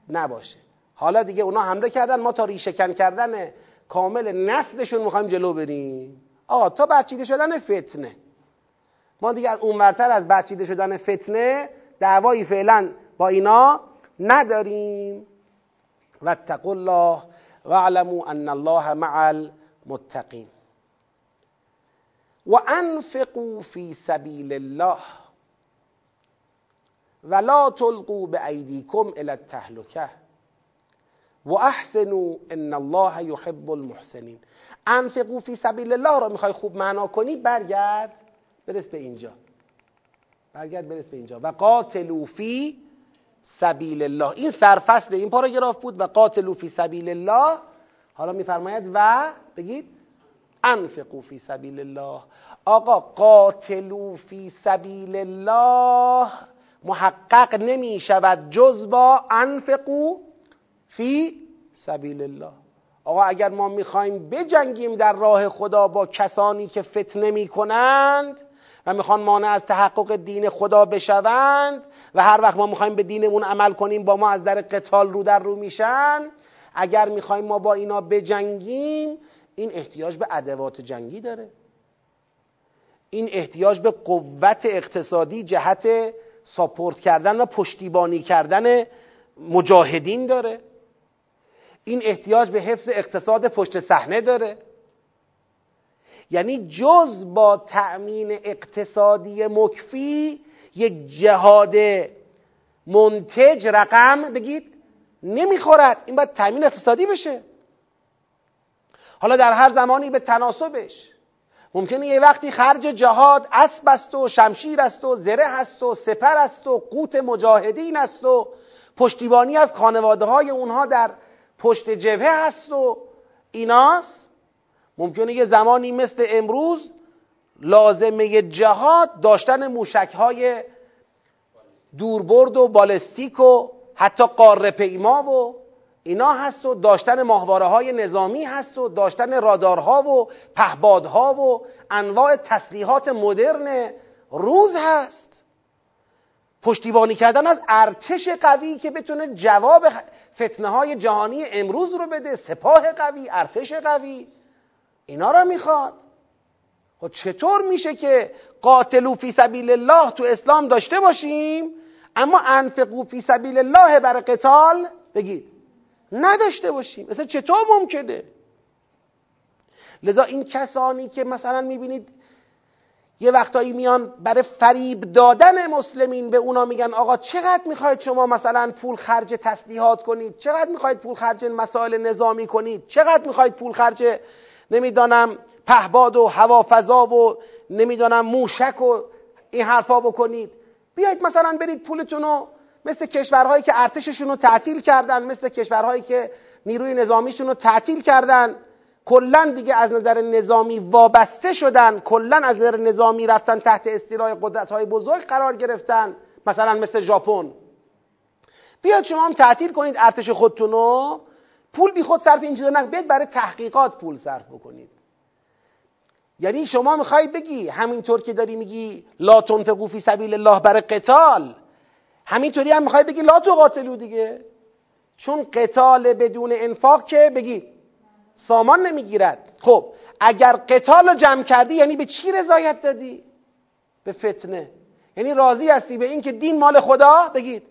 A: نباشه. حالا دیگه اونا حمله کردن ما تا ریشهکن کردن کامل نسلشون می‌خوایم جلو بریم. آقا تا برچیده شدن فتنه. ما دیگه از اونورتر از برچیده شدن فتنه دعوایی فعلا با اینا نداریم. و اتقوا الله واعلموا ان الله مع المتقین. و انفقوا فی سبیل الله ولا تلقوا بأیدیکم الى التهلکه. و احسنوا ان الله یحب المحسنین. انفقوا فی سبیل الله را می‌خوای خوب معنا کنی برگرد. برس به اینجا. برگرد برس به اینجا. و قاتلوا فی سبیل الله این سرفصل این پاراگراف بود. و قاتلوا فی سبیل الله حالا میفرماید و بگید انفقوا فی سبیل الله آقا قاتلوا فی سبیل الله محقق نمی شود جز با انفقو فی سبیل الله آقا اگر ما می‌خوایم بجنگیم در راه خدا با کسانی که فتنه می‌کنند و می‌خوان مانع از تحقق دین خدا بشوند و هر وقت ما می‌خوایم به دینمون عمل کنیم با ما از در قتال رو در رو میشن. اگر می‌خوایم ما با اینا بجنگیم این احتیاج به ادوات جنگی داره. این احتیاج به قوت اقتصادی جهت ساپورت کردن و پشتیبانی کردن مجاهدین داره. این احتیاج به حفظ اقتصاد پشت صحنه داره. یعنی جز با تأمین اقتصادی مکفی یک جهاد منتج رقم بگید نمی‌خورد. این باید تأمین اقتصادی بشه. حالا در هر زمانی به تناسبش ممکنه یه وقتی خرج جهاد اسب است و شمشیر است و زره است و سپر است و قوت مجاهدین است و پشتیبانی از خانواده های اونها در پشت جبهه هست و ایناست. ممکنه یه زمانی مثل امروز لازمه جهاد داشتن موشک های دوربرد و بالستیک و حتی قاره پیما و اینا هست و داشتن ماهواره های نظامی هست و داشتن رادارها و پهبادها و انواع تسلیحات مدرن روز هست. پشتیبانی کردن از ارتش قوی که بتونه جواب فتنه های جهانی امروز رو بده سپاه قوی ارتش قوی. اینا رو می‌خواد. خب چطور میشه که قاتلو فی سبیل الله تو اسلام داشته باشیم اما انفقو فی سبیل الله بر قتال بگید نداشته باشیم. مثلا چطور ممکنه؟ لذا این کسانی که مثلا می‌بینید یه وقتایی میان برای فریب دادن مسلمین به اونا میگن آقا چقدر می‌خواید شما مثلا پول خرج تسلیحات کنید؟ چقدر می‌خواید پول خرج مسائل نظامی کنید؟ چقدر می‌خواید پول خرج نمی‌دانم پهباد و هوافضا و نمی‌دانم موشک و این حرفا بکنید. بیایید مثلا برید پولتون رو مثل کشورهایی که ارتششون رو تعطیل کردن مثل کشورهایی که نیروی نظامیشون رو تعطیل کردن. کلا دیگه از نظر نظامی وابسته شدن کلا از نظر نظامی رفتن تحت استیلای قدرت های بزرگ قرار گرفتن مثلا مثل ژاپن. بیاد شما هم تعطیل کنید ارتش خودتون رو. پول بی خود صرف این چیزا برای تحقیقات پول صرف بکنید. یعنی شما می‌خوای بگی همینطور که داری میگی لا تنفقو فی سبیل الله برای قتال همینطوری هم می‌خوای بگی لا قاتلو دیگه. چون قتال بدون انفاق که بگی سامان نمی‌گیرد. خب اگر قتال رو جمع کردی یعنی به چی رضایت دادی؟ به فتنه. یعنی راضی هستی به اینکه دین مال خدا؟ بگید.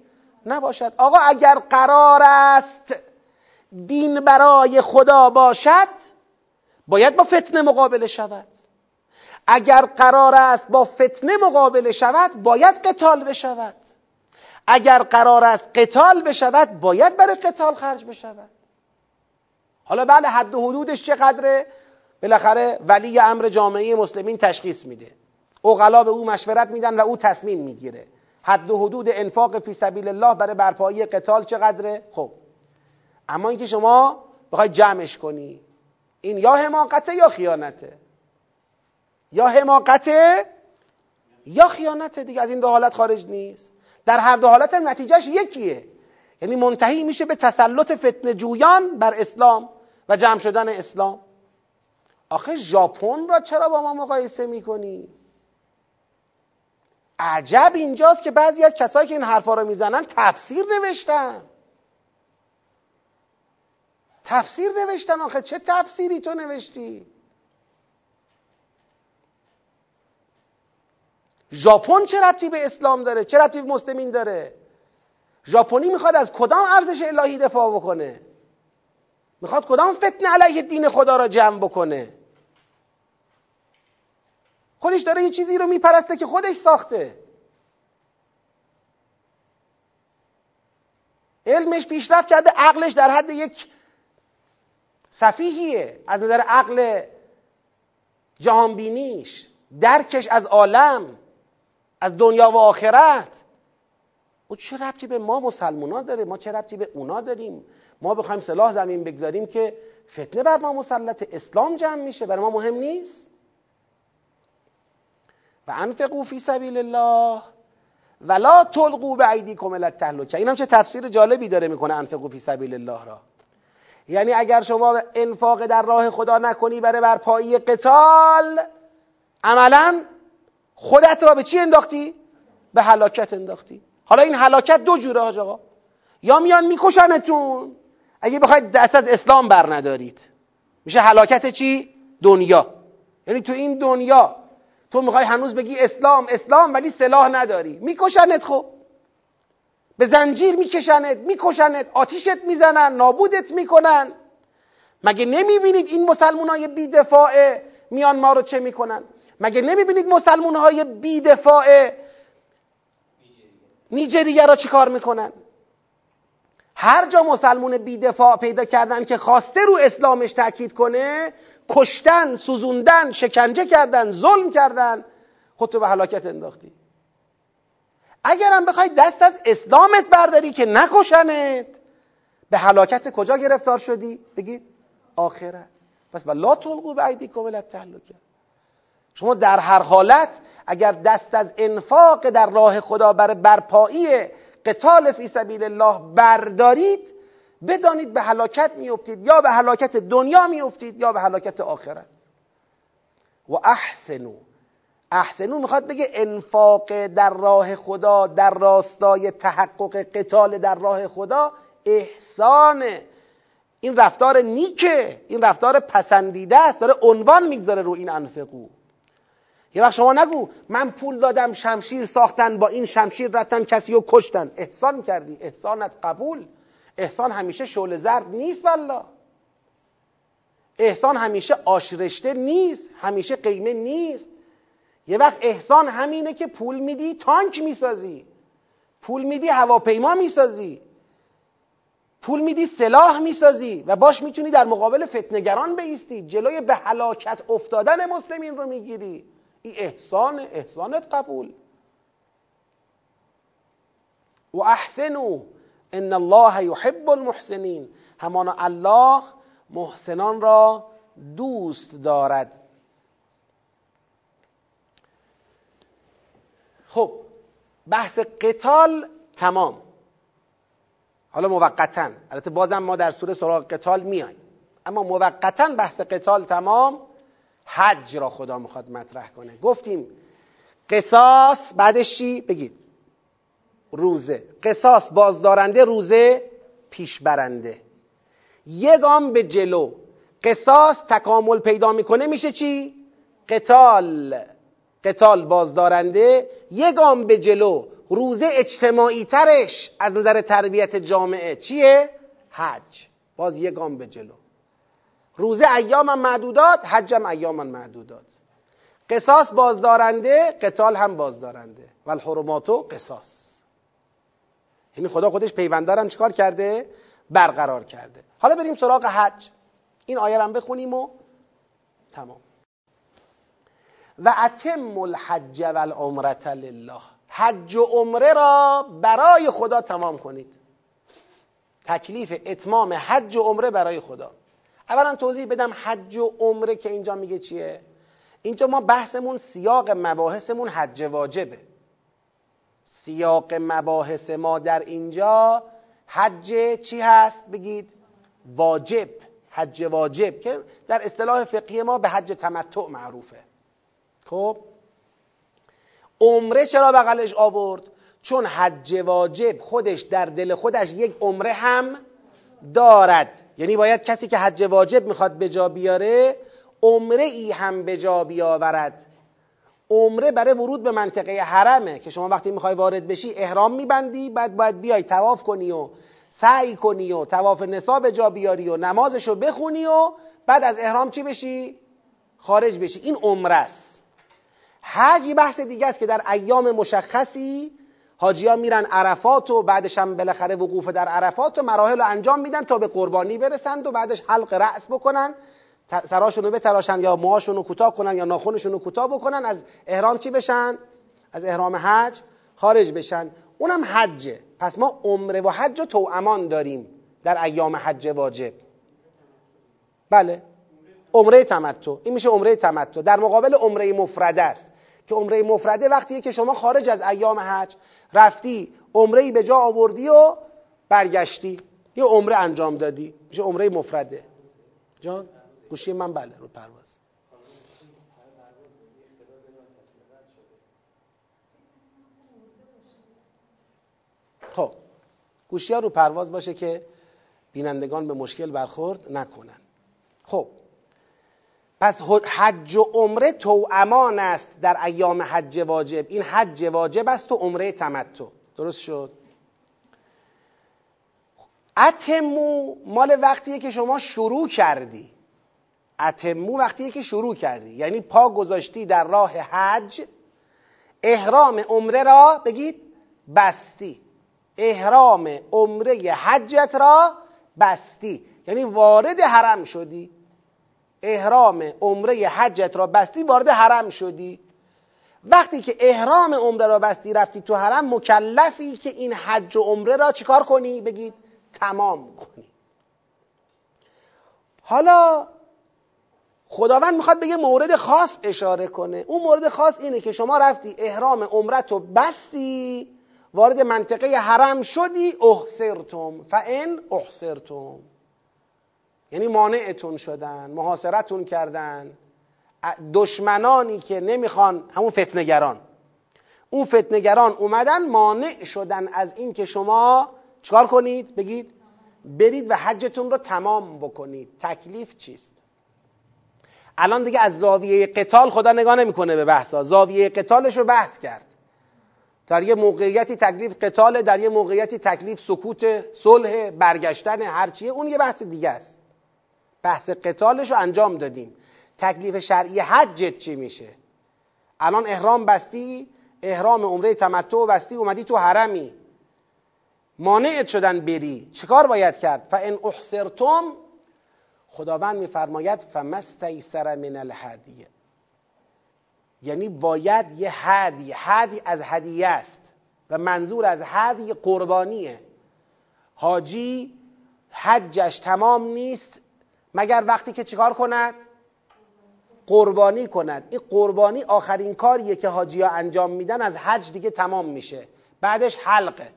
A: نباشد. آقا اگر قرار است دین برای خدا باشد باید با فتنه مقابله شود. اگر قرار است با فتنه مقابله شود باید قتال بشود. اگر قرار است قتال بشود باید برای قتال خرج بشود. حالا بله حد و حدودش چقدره؟ بالاخره ولی امر جامعه مسلمین تشخیص میده. اغلا به او مشورت میدن و او تصمیم می‌گیره. حد و حدود انفاق فی سبیل الله برای برپایی قتال چقدره؟ خب اما اینکه شما بخوای جمعش کنی. این یا حماقته یا خیانته یا حماقته یا خیانته دیگه از این دو حالت خارج نیست. در هر دو حالت نتیجهش یکیه. یعنی منتهی میشه به تسلط فتن جویان بر اسلام و جمع شدن اسلام. آخه ژاپن را چرا با ما مقایسه می‌کنی؟ عجب اینجاست که بعضی از کسایی که این حرفا رو می‌زنن تفسیر نوشتن. تفسیر نوشتن آخه چه تفسیری تو نوشتی؟ ژاپن چه ربطی به اسلام داره؟ چه ربطی به مسلمین داره؟ ژاپنی می‌خواد از کدام ارزش الهی دفاع بکنه؟ می‌خواد کدام فتنه علیه دین خدا را جمع بکنه؟ خودش داره یه چیزی رو میپرسته که خودش ساخته. علمش پیشرفت کرده عقلش در حد یک صفیحیه. از نظر عقل جهانبینیش درکش از عالم از دنیا و آخرت. او چه ربطی به ما مسلمونا داره؟ ما چه ربطی به اونا داریم؟ ما بخوایم سلاح زمین بگذاریم که فتنه بر ما مسلط اسلام جمع میشه. برای ما مهم نیست. و انفقو فی سبیل الله ولا تلقوا بعیدیکم الی التهلکه اینم چه تفسیر جالبی داره می‌کنه انفقو فی سبیل الله را. یعنی اگر شما انفاق در راه خدا نکنی برای برپایی قتال عملا خودت را به چی انداختی؟ به هلاکت انداختی. حالا این هلاکت دو جوره آقا. یا میان میکشنتون. اگه بخواید دست از اسلام بر ندارید. میشه هلاکت چی؟ دنیا. یعنی تو این دنیا تو می‌خوای هنوز بگی اسلام اسلام ولی سلاح نداری. میکشنت خب. به زنجیر میکشنت میکشنت آتیشت می‌زنن نابودت می‌کنن. مگه نمی‌بینید این مسلمان های بیدفاع میان ما رو چه می‌کنن؟ مگه نمی‌بینید مسلمان های بیدفاع نیجریه را چیکار می‌کنن؟ هر جا مسلمون بیدفاع پیدا کردن که خواسته رو اسلامش تاکید کنه کشتن سوزوندن شکنجه کردن ظلم کردن خودتو به هلاکت انداختی. اگرم بخوای دست از اسلامت برداری که نکشنت. به هلاکت کجا گرفتار شدی؟ بگید آخرت پس لا تلقوا بعیدیکم الی التهلکه شما در هر حالت اگر دست از انفاق در راه خدا بر برپایی قتال فی سبیل الله بردارید بدانید به هلاکت میافتید یا به هلاکت دنیا میافتید یا به هلاکت آخرت. و احسنو احسنو می‌خواد بگه انفاق در راه خدا در راستای تحقق قتال در راه خدا احسانه. این رفتار نیکه این رفتار پسندیده است داره عنوان می‌گذاره رو این انفقو. یه وقت شما نگو من پول دادم شمشیر ساختن با این شمشیر رفتن کسی رو کشتن. احسان کردی احسانت قبول. احسان همیشه شعله زرد نیست والله. احسان همیشه آشرشته نیست همیشه قیمه نیست. یه وقت احسان همینه که پول میدی تانک می‌سازی. پول میدی هواپیما می‌سازی. پول میدی سلاح می‌سازی. و باش می‌تونی در مقابل فتنگران بیستی. جلوی به هلاکت افتادن مسلمین رو می‌گیری. این احسان احسانت قبول. و احسنو ان الله یحب المحسنین. همانا الله محسنان را دوست دارد خب بحث قتال تمام. حالا موقتا. البته بازم ما در سوره سراغ قتال میایم. اما موقتا بحث قتال تمام حج را خدا می‌خواد مطرح کنه. گفتیم قصاص بعدش چی؟ بگید. روزه. قصاص بازدارنده روزه پیشبرنده. یه گام به جلو. قصاص تکامل پیدا می‌کنه میشه چی؟ قتال. قتال بازدارنده یه گام به جلو. روزه اجتماعی ترش از نظر تربیت جامعه چیه؟ حج. باز یه گام به جلو. روزه ایام معدودات حجم ایام معدودات. قصاص بازدارنده قتال هم بازدارنده. و الحرماتو قصاص. یعنی خدا خودش پیوندارم چیکار کرده؟ برقرار کرده. حالا بریم سراغ حج. این آیه هم بخونیم و تمام. و اتم الحج و العمرت لله. حج و عمره را برای خدا تمام کنید. تکلیف اتمام حج و عمره برای خدا. اولا توضیح بدم حج و عمره که اینجا میگه چیه؟ اینجا ما بحثمون سیاق مباحثمون حج واجبه. سیاق مباحث ما در اینجا حج چی هست بگید؟ واجب. حج واجب که در اصطلاح فقهی ما به حج تمتع معروفه. خب؟ عمره چرا بغلش آورد؟ چون حج واجب خودش در دل خودش یک عمره هم دارد. یعنی باید کسی که حج واجب می‌خواد به جا بیاره عمره ای هم به جا بیاورد. عمره برای ورود به منطقه حرمه که شما وقتی می‌خوای وارد بشی احرام میبندی بعد باید بیای تواف کنی و سعی کنی و تواف نصاب جا بیاری و نمازشو بخونی و بعد از احرام چی بشی؟ خارج بشی. این عمره است. حج بحث دیگه است که در ایام مشخصی حاجی ها میرن عرفات و بعدش هم بالاخره وقوف در عرفات و مراحل رو انجام میدن تا به قربانی برسند و بعدش حلق رأس بکنن. سراشون رو بتراشن یا موهاشون رو کوتاه کنن یا ناخونشون رو کوتاه بکنن. از احرام چی بشن؟ از احرام حج خارج بشن. اونم حجه. پس ما عمره و حج و توامان داریم در ایام حج واجب. بله. عمره تمتع. این میشه عمره تمتع. در مقابل عمره مفرده است. که عمره مفرده وقتیه که شما خارج از ایام حج رفتی عمره به جا آوردی و برگشتی. یه عمره انجام دادی. میشه عمره مفرده. جان گوشی من بله رو پرواز. خب گوشی ها رو پرواز باشه که بینندگان به مشکل برخورد نکنن. خب پس حج و عمره تو امان است در ایام حج واجب. این حج واجب است و عمره تمتع. درست شد؟ اتمو مال وقتیه که شما شروع کردی. اتمو وقتیه که شروع کردی. یعنی پا گذاشتی در راه حج احرام عمره را بگید بستی. احرام عمره حجت را بستی. یعنی وارد حرم شدی. احرام عمره حجت را بستی وارد حرم شدی. وقتی که احرام عمره را بستی رفتی تو حرم مکلفی که این حج و عمره را چیکار کنی؟ بگید تمام کنی. حالا خداوند می‌خواد بگه مورد خاص اشاره کنه. اون مورد خاص اینه که شما رفتی احرام عمرت رو بستی وارد منطقه حرم شدی احسرتم فان احسرتم یعنی مانعتون شدن محاصرتون کردن. دشمنانی که نمی‌خوان همون فتنگران اون فتنگران اومدن مانع شدن از این که شما چکار کنید؟ بگید برید و حجتون رو تمام بکنید. تکلیف چیست؟ الان دیگه از زاویه قتال خدا نگاه نمی‌کنه به بحثا. زاویه قتالش رو بحث کرد. در یه موقعیتی تکلیف قتال در یه موقعیتی تکلیف سکوت صلح برگشتن هرچیه اون یه بحث دیگه است. بحث قتالش رو انجام دادیم. تکلیف شرعی حجت چی میشه؟ الان احرام بستی احرام عمره تمتع بستی اومدی تو حرمی. مانعت شدن بری. چیکار باید کرد؟ فان احصرتم خداوند میفرماید فمستیسر من الهدیه یعنی باید یه هدی هدی از هدیه است و منظور از هدی قربانیه. حاجی حجش تمام نیست مگر وقتی که چیکار کند؟ قربانی کند. این قربانی آخرین کاریه که حاجی ها انجام میدن از حج دیگه تمام میشه. بعدش حلقه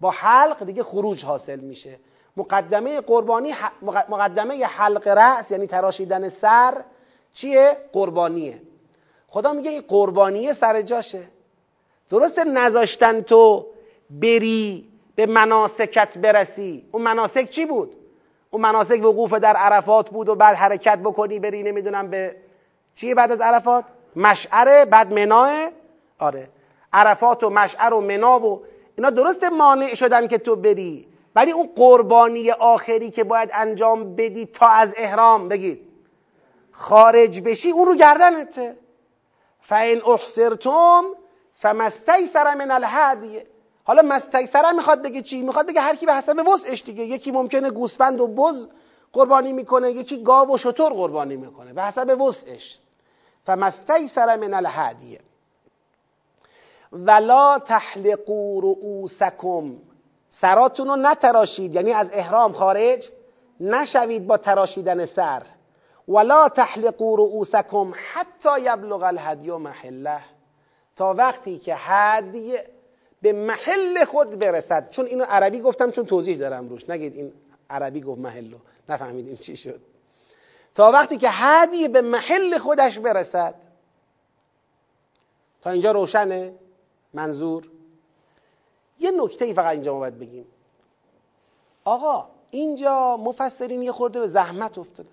A: با حلق دیگه خروج حاصل میشه. مقدمه قربانی مقدمه حلق رأس یعنی تراشیدن سر چیه؟ قربانیه. خدا میگه این قربانیه سر جاشه. درسته نذاشتن تو بری به مناسکت برسی. اون مناسک چی بود؟ اون مناسک وقوف در عرفات بود و بعد حرکت بکنی بری نمی‌دونم به چیه بعد از عرفات؟ مشعره بعد مناه آره. عرفات و مشعر و منا و اینا درست مانع شدن که تو بری ولی اون قربانی آخری که باید انجام بدی تا از احرام بگید. خارج بشی اون رو گردنته فین احصرتم فمستیسر من الهدیه حالا مستیسره می‌خواد بگه چی؟ می‌خواد بگه هر کی به حسب وسعش دیگه. یکی ممکنه گوسفند و بز قربانی می‌کنه یکی گاو و شتر قربانی می‌کنه. به حسب وسعش. فمستیسر من الهدیه. ولا تحلقوا رؤوسکم. سراتون رو نتراشید یعنی از احرام خارج نشوید با تراشیدن سر. ولا تحلقوا رؤوسکم حتی یبلغ الهدی محله. تا وقتی که هدی به محل خود برسد. چون اینو عربی گفتم چون توضیح دارم روش. نگید این عربی گفت محلو. نفهمیدیم چی شد. تا وقتی که هدی به محل خودش برسد. تا اینجا روشنه؟ منظور؟ یه نکته ای فقط اینجا ما بگیم. آقا اینجا مفسرین یه خورده به زحمت افتادن.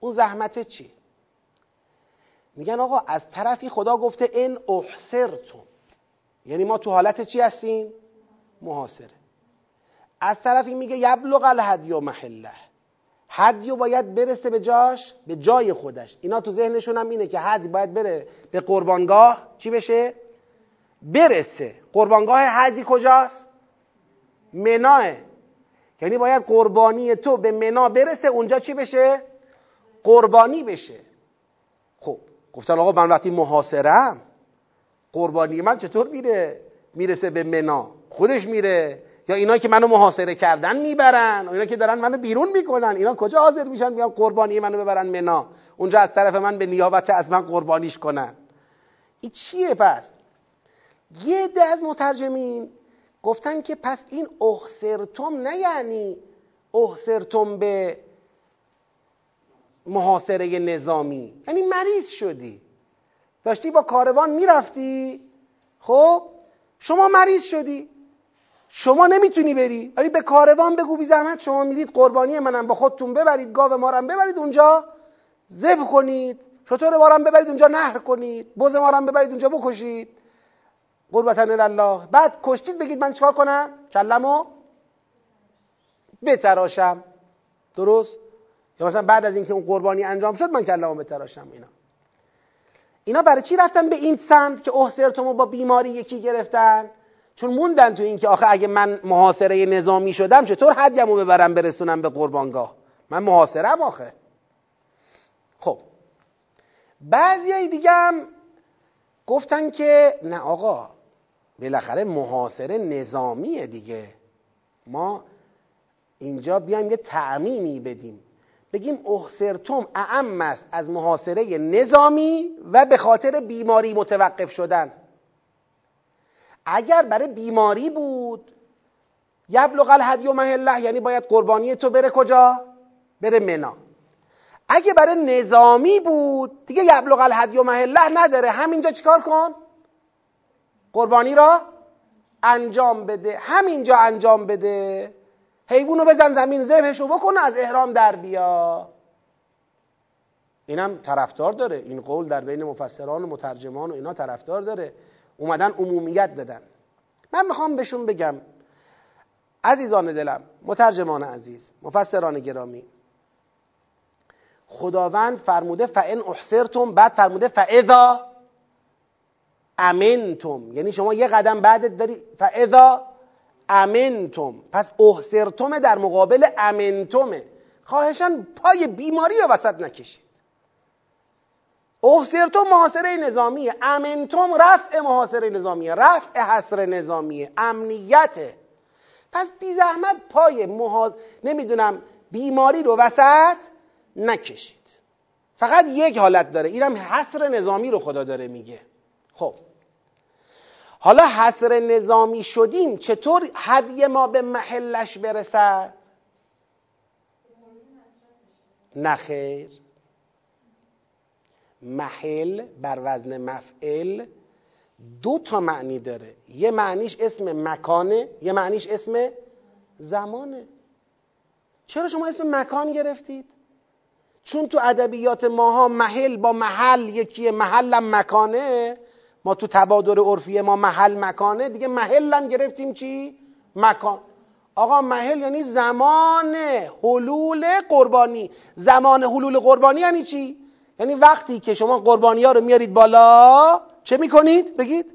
A: اون زحمت چی؟ میگن آقا از طرفی خدا گفته این احسرتم. یعنی ما تو حالت چی هستیم؟ محاصره از طرفی میگه یبلغ الهدی و محله هدیو باید برسه به جاش به جای خودش اینا تو ذهنشون هم اینه که هدی باید بره به قربانگاه چی بشه؟ برسه قربانگاه حدی کجاست؟ مناه یعنی باید قربانی تو به منا برسه اونجا چی بشه؟ قربانی بشه خب گفتن آقا من وقتی محاصرم قربانی من چطور میره؟ می‌رسه به منا. خودش میره. یا اینا که منو محاصره کردن می‌برن. اینا که دارن منو بیرون می‌کنن. اینا کجا حاضر میشن بیان قربانی منو ببرن منا؟ اونجا از طرف من به نیابت از من قربانیش کنن. این چیه پس؟ یه عده از مترجمین گفتن که پس این احسرتم نه یعنی احسرتم به محاصره نظامی. یعنی مریض شدی. داشتی با کاروان می‌رفتی؟ خب شما مریض شدی. شما نمی‌تونی بری. ولی به کاروان بگو بی زحمت. شما می‌دید قربانی منم. با خودتون ببرید. گاو ما ببرید اونجا. ذبح کنید. شطور ما ببرید اونجا. نهر کنید. بز ما ببرید اونجا. بکشید. قربتن الله. بعد کشتید. بگید من چیکار کنم؟ کلمو بتراشم. درست؟ یا مثلا بعد از اینکه اون قربانی انجام شد من کلمو بتراشم. اینا. اینا برای چی رفتن به این سمت که احسرتمو با بیماری یکی گرفتن؟ چون موندن تو این که آخه اگه من محاصره نظامی شدم چطور حدیمو ببرم برسونم به قربانگاه؟ من محاصرم آخه. خب. بعضی دیگه هم گفتن که نه آقا بالاخره محاصره نظامیه دیگه. ما اینجا بیایم یه تعمیمی بدیم. بگیم احسرتم اعم است از محاصره نظامی و به خاطر بیماری متوقف شدن. اگر برای بیماری بود یبلغ الهدی محله یعنی باید قربانی تو بره کجا؟ بره منا. اگه برای نظامی بود دیگه یبلغ الهدی محله نداره. همینجا چیکار کن؟ قربانی را انجام بده. همینجا انجام بده. حیوانو بزن زمین ذبحشو بکنه از احرام در بیا. اینم طرفدار داره. این قول در بین مفسران و مترجمان و اینا طرفدار داره. اومدن عمومیت دادن. من می‌خوام بهشون بگم عزیزان دلم مترجمان عزیز مفسران گرامی خداوند فرموده فان احسرتم بعد فرموده فاذا امنتم یعنی شما یه قدم بعدت داری فاذا امنتم. پس احسرتم در مقابل امنتمه خواهشان پای بیماری رو وسط نکشید. احسرتم محاصره نظامیه. امنتم رفع محاصره نظامیه. رفع حصر نظامیه. امنیته پس بی زحمت پای محاز... نمی‌دونم بیماری رو وسط نکشید. فقط یک حالت داره. اینم حصر نظامی رو خدا داره میگه. خب. حالا حصر نظامی شدیم چطور هدیه ما به محلش برسد؟ نخیر محل بر وزن مفعل دو تا معنی داره. یه معنیش اسم مکانه یه معنیش اسم زمانه. چرا شما اسم مکان گرفتید؟ چون تو ادبیات ماها محل با محل یکی محلم مکانه. ما تو تبادر عرفی ما محل مکانه. دیگه محلم گرفتیم چی؟ مکان. آقا محل یعنی زمان حلول قربانی. زمان حلول قربانی یعنی چی؟ یعنی وقتی که شما قربانی ها رو میارید بالا چه می‌کنید؟ بگید.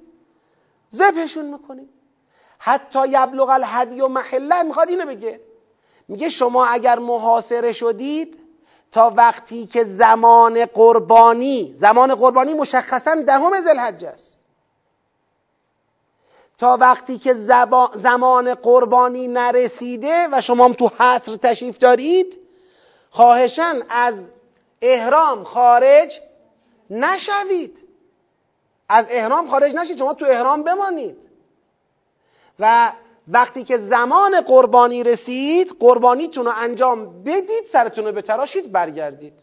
A: ذبحشون می‌کنید حتی یبلغ الهدی و محله می‌خواد اینو بگه. میگه شما اگر محاصره شدید تا وقتی که زمان قربانی زمان قربانی مشخصا دهم ذوالحجه است. تا وقتی که زمان قربانی نرسیده و شما هم تو حصر تشریف دارید خواهشن از احرام خارج نشوید. از احرام خارج نشید شما تو احرام بمانید. و وقتی که زمان قربانی رسید قربانیتون رو انجام بدید سرتون رو بتراشید برگردید.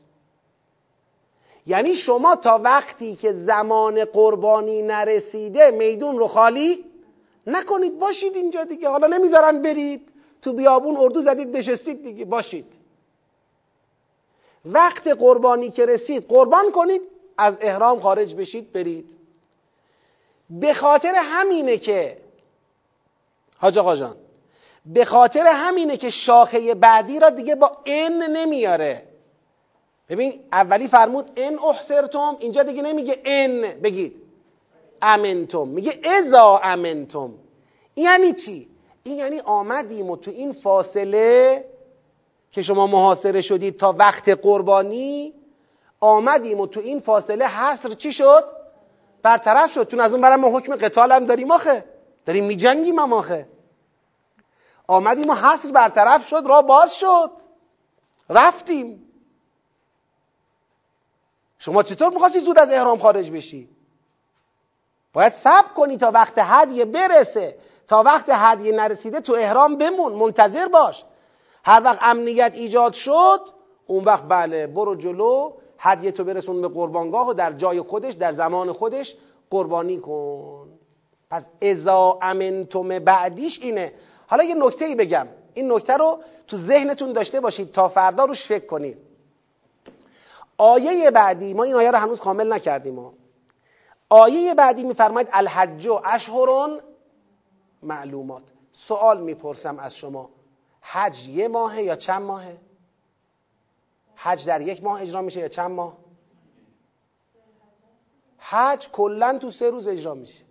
A: یعنی شما تا وقتی که زمان قربانی نرسیده میدون رو خالی نکنید. باشید اینجا دیگه. حالا نمی‌ذارن برید. تو بیابون اردو زدید نشستید دیگه. باشید. وقت قربانی که رسید قربان کنید. از احرام خارج بشید برید. به خاطر همینه که حاج آقا جان. به خاطر همینه که شاخه بعدی را دیگه با ان نمیاره. ببین اولی فرمود ان احسرتم اینجا دیگه نمیگه ان بگید. امنتم میگه ازا امنتم این یعنی چی؟ این یعنی آمدیم و تو این فاصله که شما محاصره شدید تا وقت قربانی آمدیم و تو این فاصله حصر چی شد؟ برطرف شد. چون از اون برم ما حکم قتال هم داریم آخه. داریم میجنگیم هم آخه. آمدیم و حصر برطرف شد را باز شد. رفتیم. شما چطور می‌خواستی زود از احرام خارج بشی؟ باید صبر کنی تا وقت هدیه برسه. تا وقت هدیه نرسیده تو احرام بمون منتظر باش. هر وقت امنیت ایجاد شد اون وقت بله برو جلو هدیه تو برسون به قربانگاه و در جای خودش در زمان خودش قربانی کن. پس ازا امنتم بعدیش اینه. حالا یه نکته ای بگم. این نکته رو تو ذهنتون داشته باشید تا فردا روش فکر کنید. آیه بعدی ما این آیه رو هنوز کامل نکردیم آیه بعدی میفرماید الحج و اشهرون معلومات. سوال می‌پرسم از شما. حج یه ماهه یا چند ماهه؟ حج در یک ماه اجرا میشه یا چند ماه؟ حج کلا تو سه روز اجرا میشه.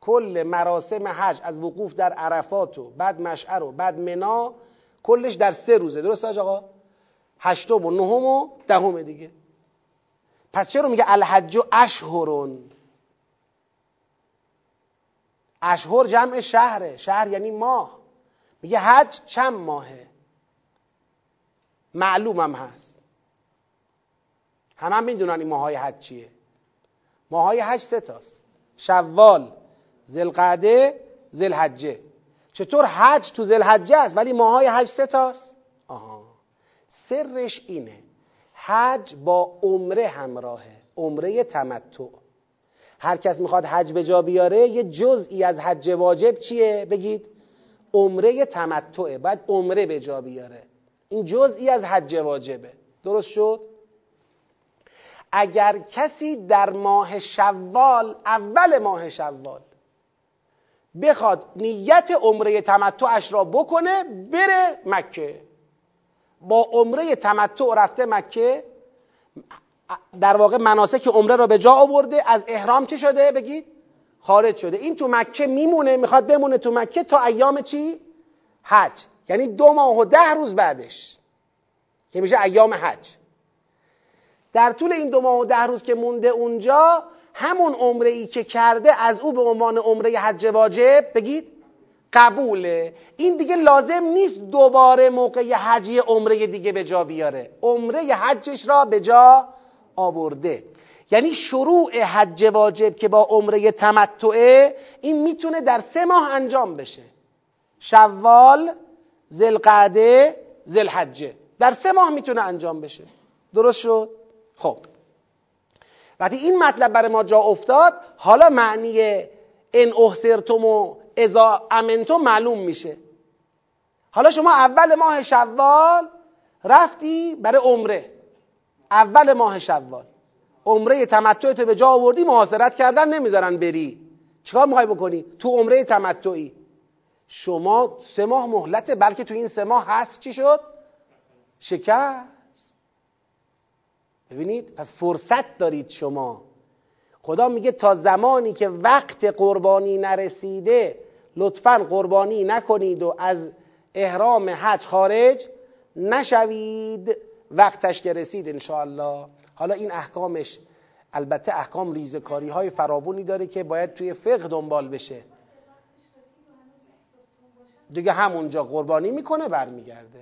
A: کل مراسم حج از وقوف در عرفات و بعد مشعر و بعد منا کلش در سه روزه. درست آقا؟ هشتم و نهم و دهم دیگه. پس چرا میگه الحج و اشهرون؟ اشهر جمع شهره. شهر یعنی ماه. میگه حج چند ماهه؟ معلومم هست. همه هم می‌دونن این ماهای حج چیه. ماهای حج سه تاست. شوال زلقعده زلحجه چطور حج تو زلحجه است؟ ولی ماهای حج سه تاست. آها. سرش اینه. حج با عمره همراهه. عمره تمتع. هر کس می‌خواد حج به جا بیاره یه جزئی از حج واجب چیه؟ بگید. عمره تمتعه. باید عمره به جا بیاره. این جزئی از حج واجبه. درست شد؟ اگر کسی در ماه شوال اول ماه شوال بخواد نیت عمره تمتعش را بکنه بره مکه. با عمره تمتع رفته مکه در واقع مناسک عمره را به جا آورده از احرام چه شده؟ بگید. خارج شده. این تو مکه میمونه می‌خواد بمونه تو مکه تا ایام چی؟ حج. یعنی دو ماه و ده روز بعدش که میشه ایام حج. در طول این دو ماه و ده روز که مونده اونجا همون عمره ای که کرده از او به عنوان عمره حج واجب؟ بگید. قبوله. این دیگه لازم نیست دوباره موقع حجی عمره دیگه به جا بیاره. عمره حجش را به جا آورده. یعنی شروع حج واجب که با عمره تمتعه این می‌تونه در سه ماه انجام بشه. شوال زلقعده زلحجه در سه ماه می‌تونه انجام بشه. درست شد؟ خب. وقتی این مطلب برای ما جا افتاد حالا معنی ان احسرتم و ازا امنتم معلوم میشه. حالا شما اول ماه شوال رفتی برای عمره. اول ماه شوال. عمره تمتعت به جا آوردی محاصرت کردن نمی‌ذارن بری. چیکار می‌خوای بکنی؟ تو عمره تمتعی. شما سه ماه مهلته بلکه تو این سه ماه هست چی شد؟ شکست. ببینید پس فرصت دارید شما. خدا میگه تا زمانی که وقت قربانی نرسیده لطفا قربانی نکنید و از احرام حج خارج نشوید. وقتش که رسید انشاءالله. حالا این احکامش البته احکام ریزکاری های فراوانی داره که باید توی فقه دنبال بشه. دیگه همونجا قربانی می‌کنه برمیگرده.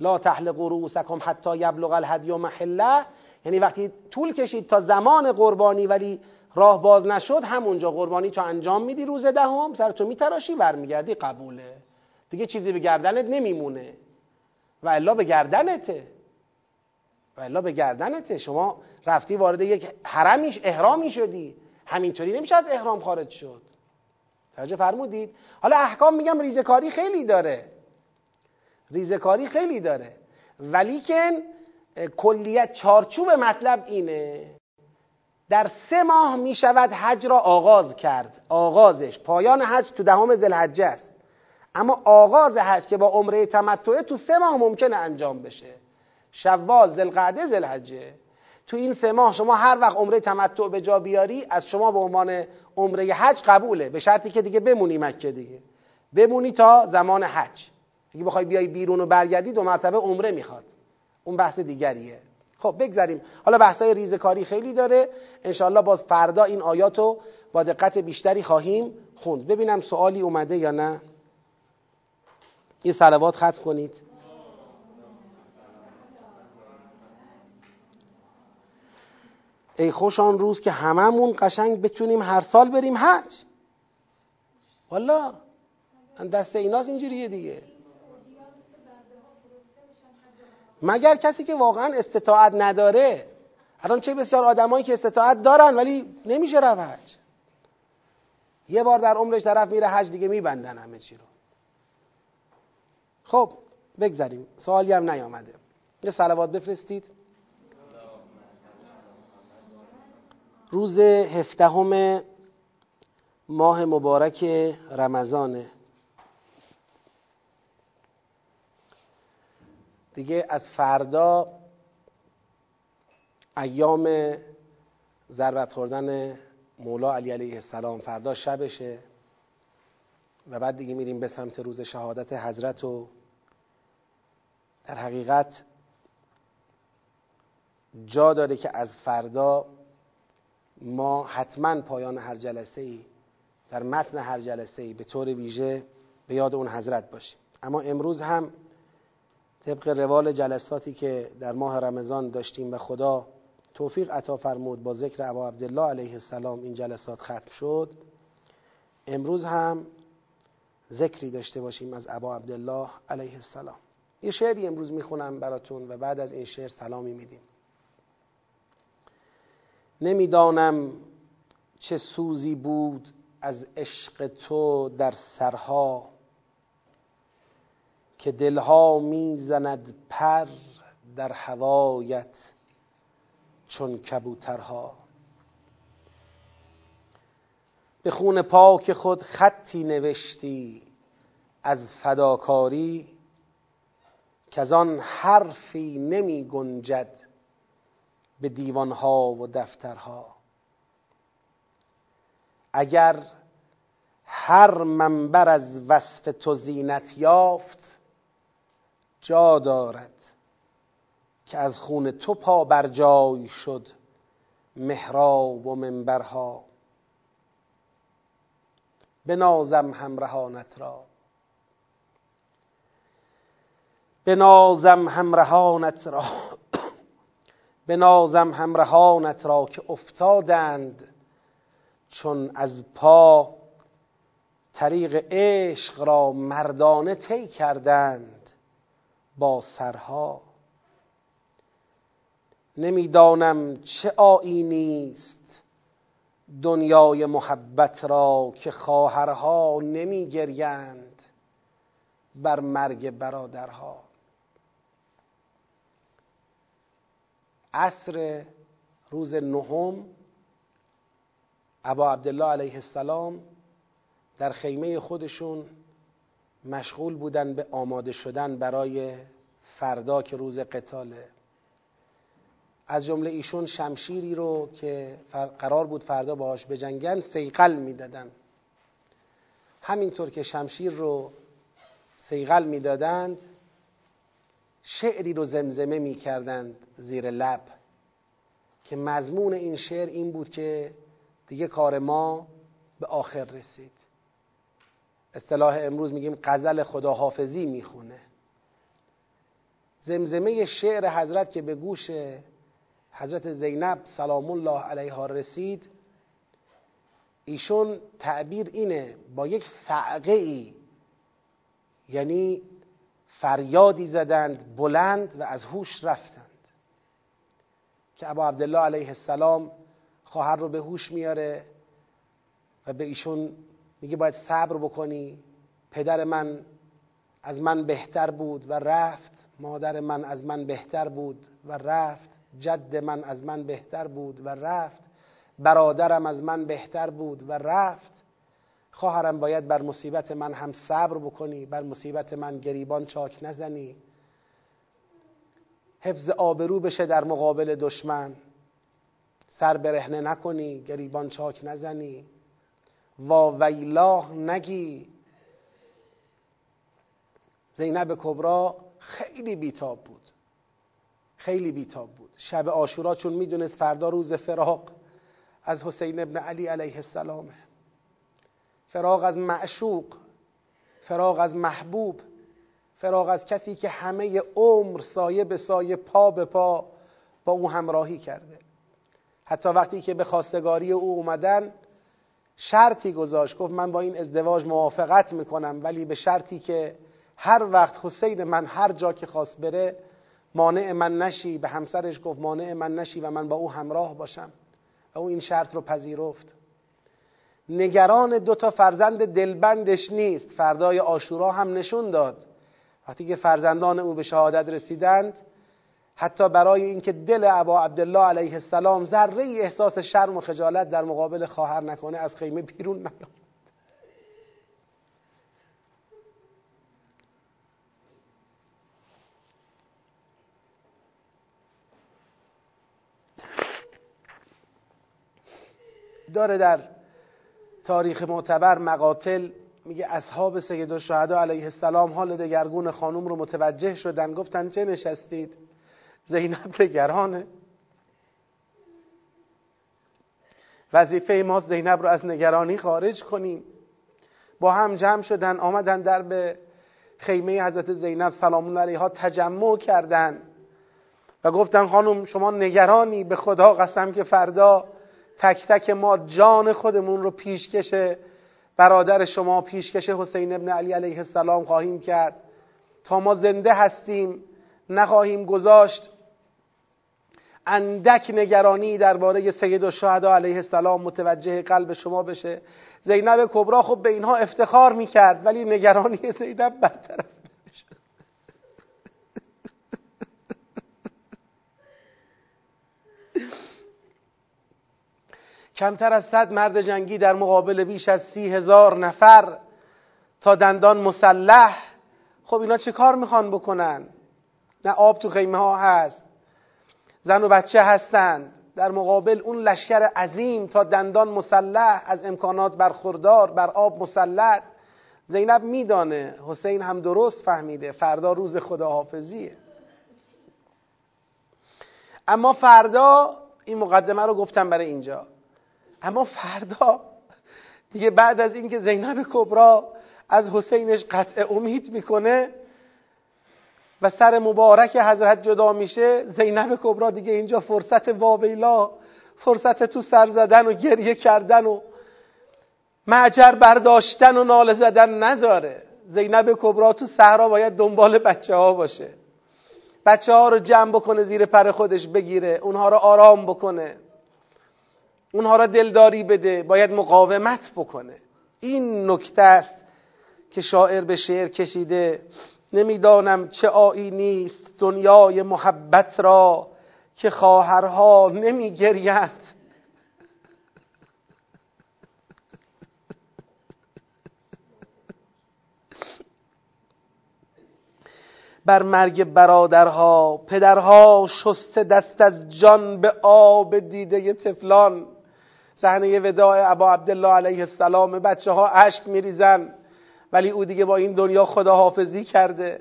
A: لا تحلقوا رؤوسکم حتی یبلغ الهدی محله. یعنی وقتی طول کشید تا زمان قربانی ولی راه باز نشد همونجا قربانی تو انجام میدی روز دهم سر تو میتراشی برمیگردی قبوله. دیگه چیزی به گردنت نمیمونه. و الا به گردنته. و الا به گردنته. شما رفتی وارد یک حرمیش احرامی شدی. همینطوری نمیشه از احرام خارج شد. توجه فرمودید؟ حالا احکام میگم ریزکاری خیلی داره. ریزکاری خیلی داره. ولیکن کلیت چارچوب مطلب اینه در سه ماه می شود حج را آغاز کرد. آغازش پایان حج تو دهم ذوالحجه است. اما آغاز حج که با عمره تمتعه تو سه ماه ممکنه انجام بشه. شوال ذوالقعده ذوالحجه تو این سه ماه شما هر وقت عمره تمتع به جا بیاری از شما به عنوان عمره حج قبوله. به شرطی که دیگه بمونی مکه دیگه. بمونی تا زمان حج. اگه بخوای بیای بیرون و برگردی دو مرتبه عمره می‌خواد. اون بحث دیگریه. خب بگذاریم. حالا بحثای ریزکاری خیلی داره. انشالله باز فردا این آیاتو با دقت بیشتری خواهیم خوند. ببینم سوالی اومده یا نه. یه سلوات ختم کنید. ای خوش آن روز که هممون قشنگ بتونیم هر سال بریم حج. والا دست ایناست اینجوریه دیگه. مگر کسی که واقعا استطاعت نداره. الان چه بسیار آدمایی که استطاعت دارن ولی نمیشه رفت. حج یه بار در عمرش طرف میره حج دیگه میبندن همه چی رو. خب بگذاریم سوالی هم نیامده. یه سلوات بفرستید. روز هفدهم ماه مبارک رمضانه. دیگه از فردا ایام ضربت خوردن مولا علی علیه السلام فردا شبشه و بعد دیگه میریم به سمت روز شهادت حضرت و در حقیقت جا داره که از فردا ما حتما پایان هر جلسه ای در متن هر جلسه ای به طور ویژه به یاد اون حضرت باشیم. اما امروز هم طبق روال جلساتی که در ماه رمضان داشتیم و خدا توفیق عطا فرمود با ذکر ابا عبدالله علیه السلام این جلسات ختم شد. امروز هم ذکری داشته باشیم از ابا عبدالله علیه السلام. یه شعری امروز می‌خونم براتون و بعد از این شعر سلامی میدیم. نمی‌دانم چه سوزی بود از عشق تو در سرها که دلها می‌زند پر در هوایت چون کبوترها. به خون پاک خود خطی نوشتی از فداکاری که آن حرفی نمی گنجد به دیوانها و دفترها. اگر هر منبر از وصف تو زینت یافت جا دارد که از خون تو پا بر جای شد محراب و منبرها. بنازم همرهانت را. بنازم همرهانت را. بنازم همرهانت را که افتادند چون از پا طریق عشق را مردانه طی کردند. با سرها. نمی‌دانم چه آینی است دنیای محبت را که خواهرها نمیگریند بر مرگ برادرها. عصر روز نهم ابا عبدالله علیه السلام در خیمه خودشون مشغول بودن به آماده شدن برای فردا که روز قتاله. از جمله ایشون شمشیری رو که قرار بود فردا باهاش بجنگن سیقل می‌دادن. همینطور که شمشیر رو سیقل می‌دادند شعری رو زمزمه می‌کردند زیر لب که مضمون این شعر این بود که دیگه کار ما به آخر رسید. اصطلاح امروز میگیم غزل خداحافظی می‌خونه. زمزمه شعر حضرت که به گوش حضرت زینب سلام الله علیها رسید ایشون تعبیر اینه با یک سعقه ای یعنی فریادی زدند بلند و از هوش رفتند. که ابا عبدالله علیه السلام خواهر رو به هوش میاره و به ایشون میگه باید صبر بکنی. پدر من از من بهتر بود و رفت. مادر من از من بهتر بود و رفت. جد من از من بهتر بود و رفت. برادرم از من بهتر بود و رفت. خواهرم باید بر مصیبت من هم صبر بکنی. بر مصیبت من گریبان چاک نزنی. حفظ آبرو بشه در مقابل دشمن. سر برهنه نکنی. گریبان چاک نزنی. وا ویلاه نگی. زینب کبرا خیلی بیتاب بود. خیلی بیتاب بود. شب آشورا چون می‌دونست فردا روز فراق از حسین ابن علی علیه السلامه. فراق از معشوق فراق از محبوب فراق از کسی که همه عمر سایه به سایه پا به پا با او همراهی کرده. حتی وقتی که به خواستگاری او اومدن شرطی گذاشت. گفت من با این ازدواج موافقت می‌کنم ولی به شرطی که هر وقت حسین من هر جا که خواست بره مانع من نشی. به همسرش گفت مانع من نشی و من با او همراه باشم. و او این شرط رو پذیرفت. نگران دو تا فرزند دلبندش نیست. فردای آشورا هم نشون داد. وقتی که فرزندان او به شهادت رسیدند حتی برای اینکه دل ابا عبدالله علیه السلام ذره احساس شرم و خجالت در مقابل خواهر نکنه از خیمه بیرون نیامد داره در تاریخ معتبر مقاتل میگه اصحاب سید الشهدا علیه السلام حال دگرگون خانوم رو متوجه شدن. گفتن چه نشستید؟ زینب نگرانه. وظیفه ما زینب رو از نگرانی خارج کنیم. با هم جمع شدن آمدن در به خیمه حضرت زینب سلام علیها تجمع کردن و گفتن خانم شما نگرانی به خدا قسم که فردا تک تک ما جان خودمون رو پیشکش برادر شما پیشکش حسین ابن علی علیه السلام خواهیم کرد. تا ما زنده هستیم نخواهیم گذاشت اندک نگرانی درباره سید و شهدا علیه السلام متوجه قلب شما بشه. زینب کبرا خب به اینها افتخار می‌کرد ولی نگرانی زینب برطرف کمتر از صد مرد جنگی در مقابل بیش از سی هزار نفر تا دندان مسلح. خب اینا چه کار می‌خوان بکنن؟ نه آب تو خیمه ها هست زن و بچه هستند. در مقابل اون لشکر عظیم تا دندان مسلح از امکانات برخوردار بر آب مسلط زینب میدانه حسین هم درست فهمیده. فردا روز خداحافظیه. اما فردا این مقدمه رو گفتم برای اینجا. اما فردا دیگه بعد از اینکه زینب کبرا از حسینش قطع امید می‌کنه و سر مبارک حضرت جدا میشه زینب کبرا دیگه اینجا فرصت واویلا فرصت تو سر زدن و گریه کردن و معجر برداشتن و ناله زدن نداره. زینب کبرا تو صحرا باید دنبال بچه ها باشه. بچه ها رو جمع بکنه زیر پر خودش بگیره اونها رو آرام بکنه. اونها را دلداری بده باید مقاومت بکنه. این نکته است که شاعر به شعر کشیده. نمی‌دانم چه آیی نیست دنیای محبت را که خواهرها نمیگریند بر مرگ برادرها پدرها شسته دست از جان به آب دیده تفلان. صحنه وداع ابا عبدالله علیه السلام بچه ها اشک میریزن. ولی او دیگه با این دنیا خداحافظی کرده.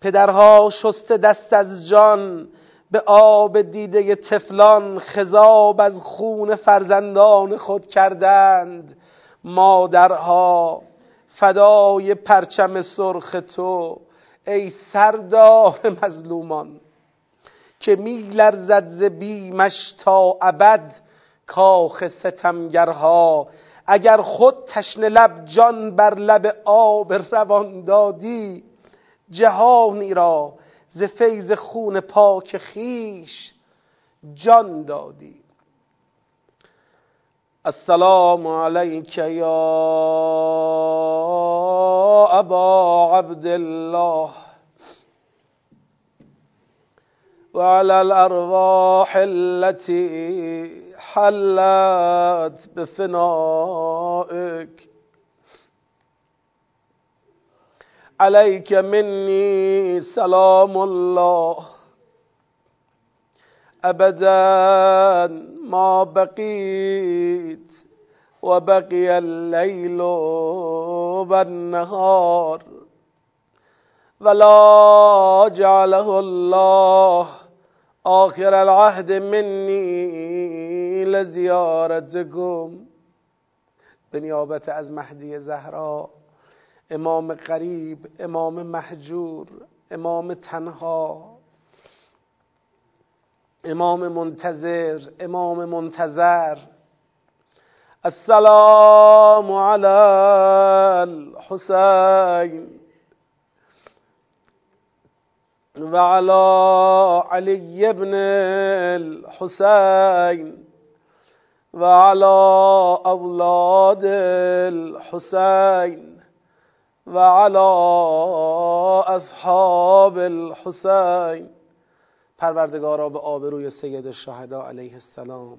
A: پدرها شسته دست از جان به آب دیده تفلان خذاب از خون فرزندان خود کردند. مادرها فدای پرچم سرخ تو ای سردار مظلومان که میلرزد ز بیمش تا ابد کاخ ستمگرها اگر خود تشنه لب جان بر لب آب روان دادی جهانی را ز فیض خون پاک خیش جان دادی. السلام علیک یا ابا عبدالله وعلى الأرواح التي حلت بفنائك عليك مني سلام الله. أبدا ما بقيت وبقي الليل والنهار. ولا جعله الله آخر العهد منی لزیارتکم به نیابت از مهدی زهرا. امام قریب امام محجور امام تنها. امام منتظر امام منتظر. السلام علی الحسین وعلى علي بن الحسين وعلى أولاد الحسين وعلى اصحاب الحسین. پروردگارا به آبروی سید الشهدا علیه السلام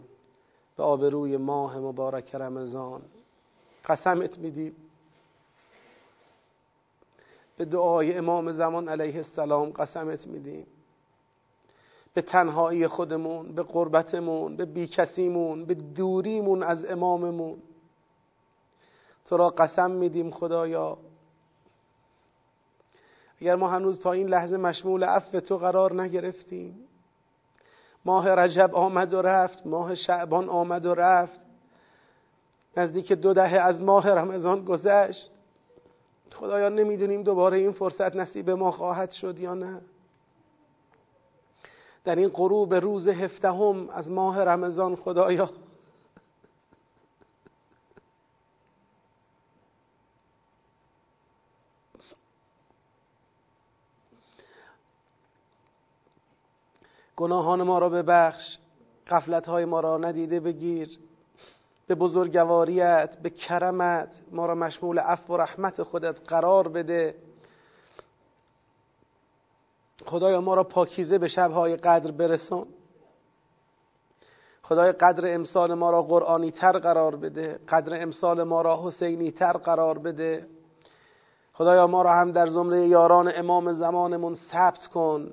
A: به آبروی ماه مبارک رمضان قسمت میدیم. به دعای امام زمان علیه السلام قسمت میدیم. به تنهایی خودمون به قربتمون به بیکسیمون به دوریمون از اماممون. تو را قسم میدیم خدایا. اگر ما هنوز تا این لحظه مشمول عفو تو قرار نگرفتیم. ماه رجب آمد و رفت ماه شعبان آمد و رفت. نزدیک دو دهه از ماه رمضان گذشت. خدایا نمی‌دونیم دوباره این فرصت نصیب ما خواهد شد یا نه. در این غروب روز هفدهم از ماه رمضان خدایا. گناهان ما را ببخش قفلت های ما را ندیده بگیر. به بزرگواریت به کرمت ما را مشمول عفو و رحمت خودت قرار بده. خدایا ما را پاکیزه به شبهای قدر برسون خدای قدر امسال ما را قرآنی تر قرار بده. قدر امسال ما را حسینی تر قرار بده. خدایا ما را هم در زمره یاران امام زمانمون ثبت کن.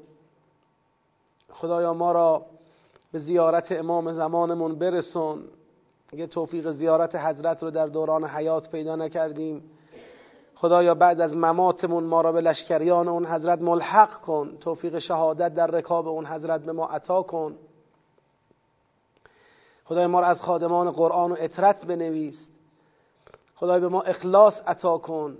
A: خدایا ما را به زیارت امام زمانمون برسون اگه توفیق زیارت حضرت رو در دوران حیات پیدا نکردیم خدایا بعد از مماتمون ما را به لشکریان اون حضرت ملحق کن. توفیق شهادت در رکاب اون حضرت به ما عطا کن. خدای ما را از خادمان قرآن و اطرت بنویس. خدای به ما اخلاص عطا کن.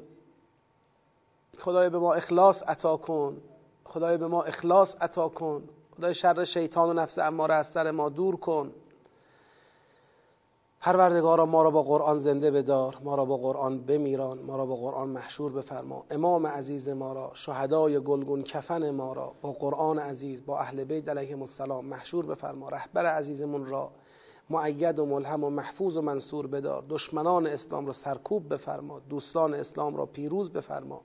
A: خدای به ما اخلاص عطا کن. خدای به ما اخلاص عطا کن. خدای شر شیطان و نفس اماره از سر ما دور کن. پروردگارا ما را با قرآن زنده بدار ما را با قرآن بمیران ما را با قرآن محشور بفرما. امام عزیز ما را شهدای گلگون کفن ما را با قرآن عزیز با اهل بیت علیهم السلام محشور بفرما. رهبر عزیزمون را معید و ملهم و محفوظ و منصور بدار. دشمنان اسلام را سرکوب بفرما. دوستان اسلام را پیروز بفرما.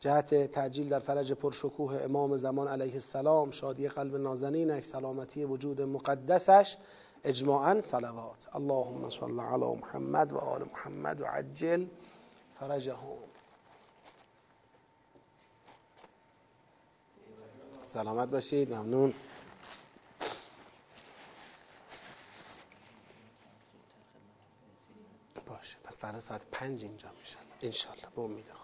A: جهت تعجیل در فرج پرشکوه امام زمان علیه السلام شادی قلب نازنینش سلامتی وجود مقدسش اجماعا صلوات. اللهم صل علی محمد و آل محمد و عجل فرجهم. سلامت باشید ممنون. باشه پس فردا ساعت پنج اینجا میشن. انشالله به امید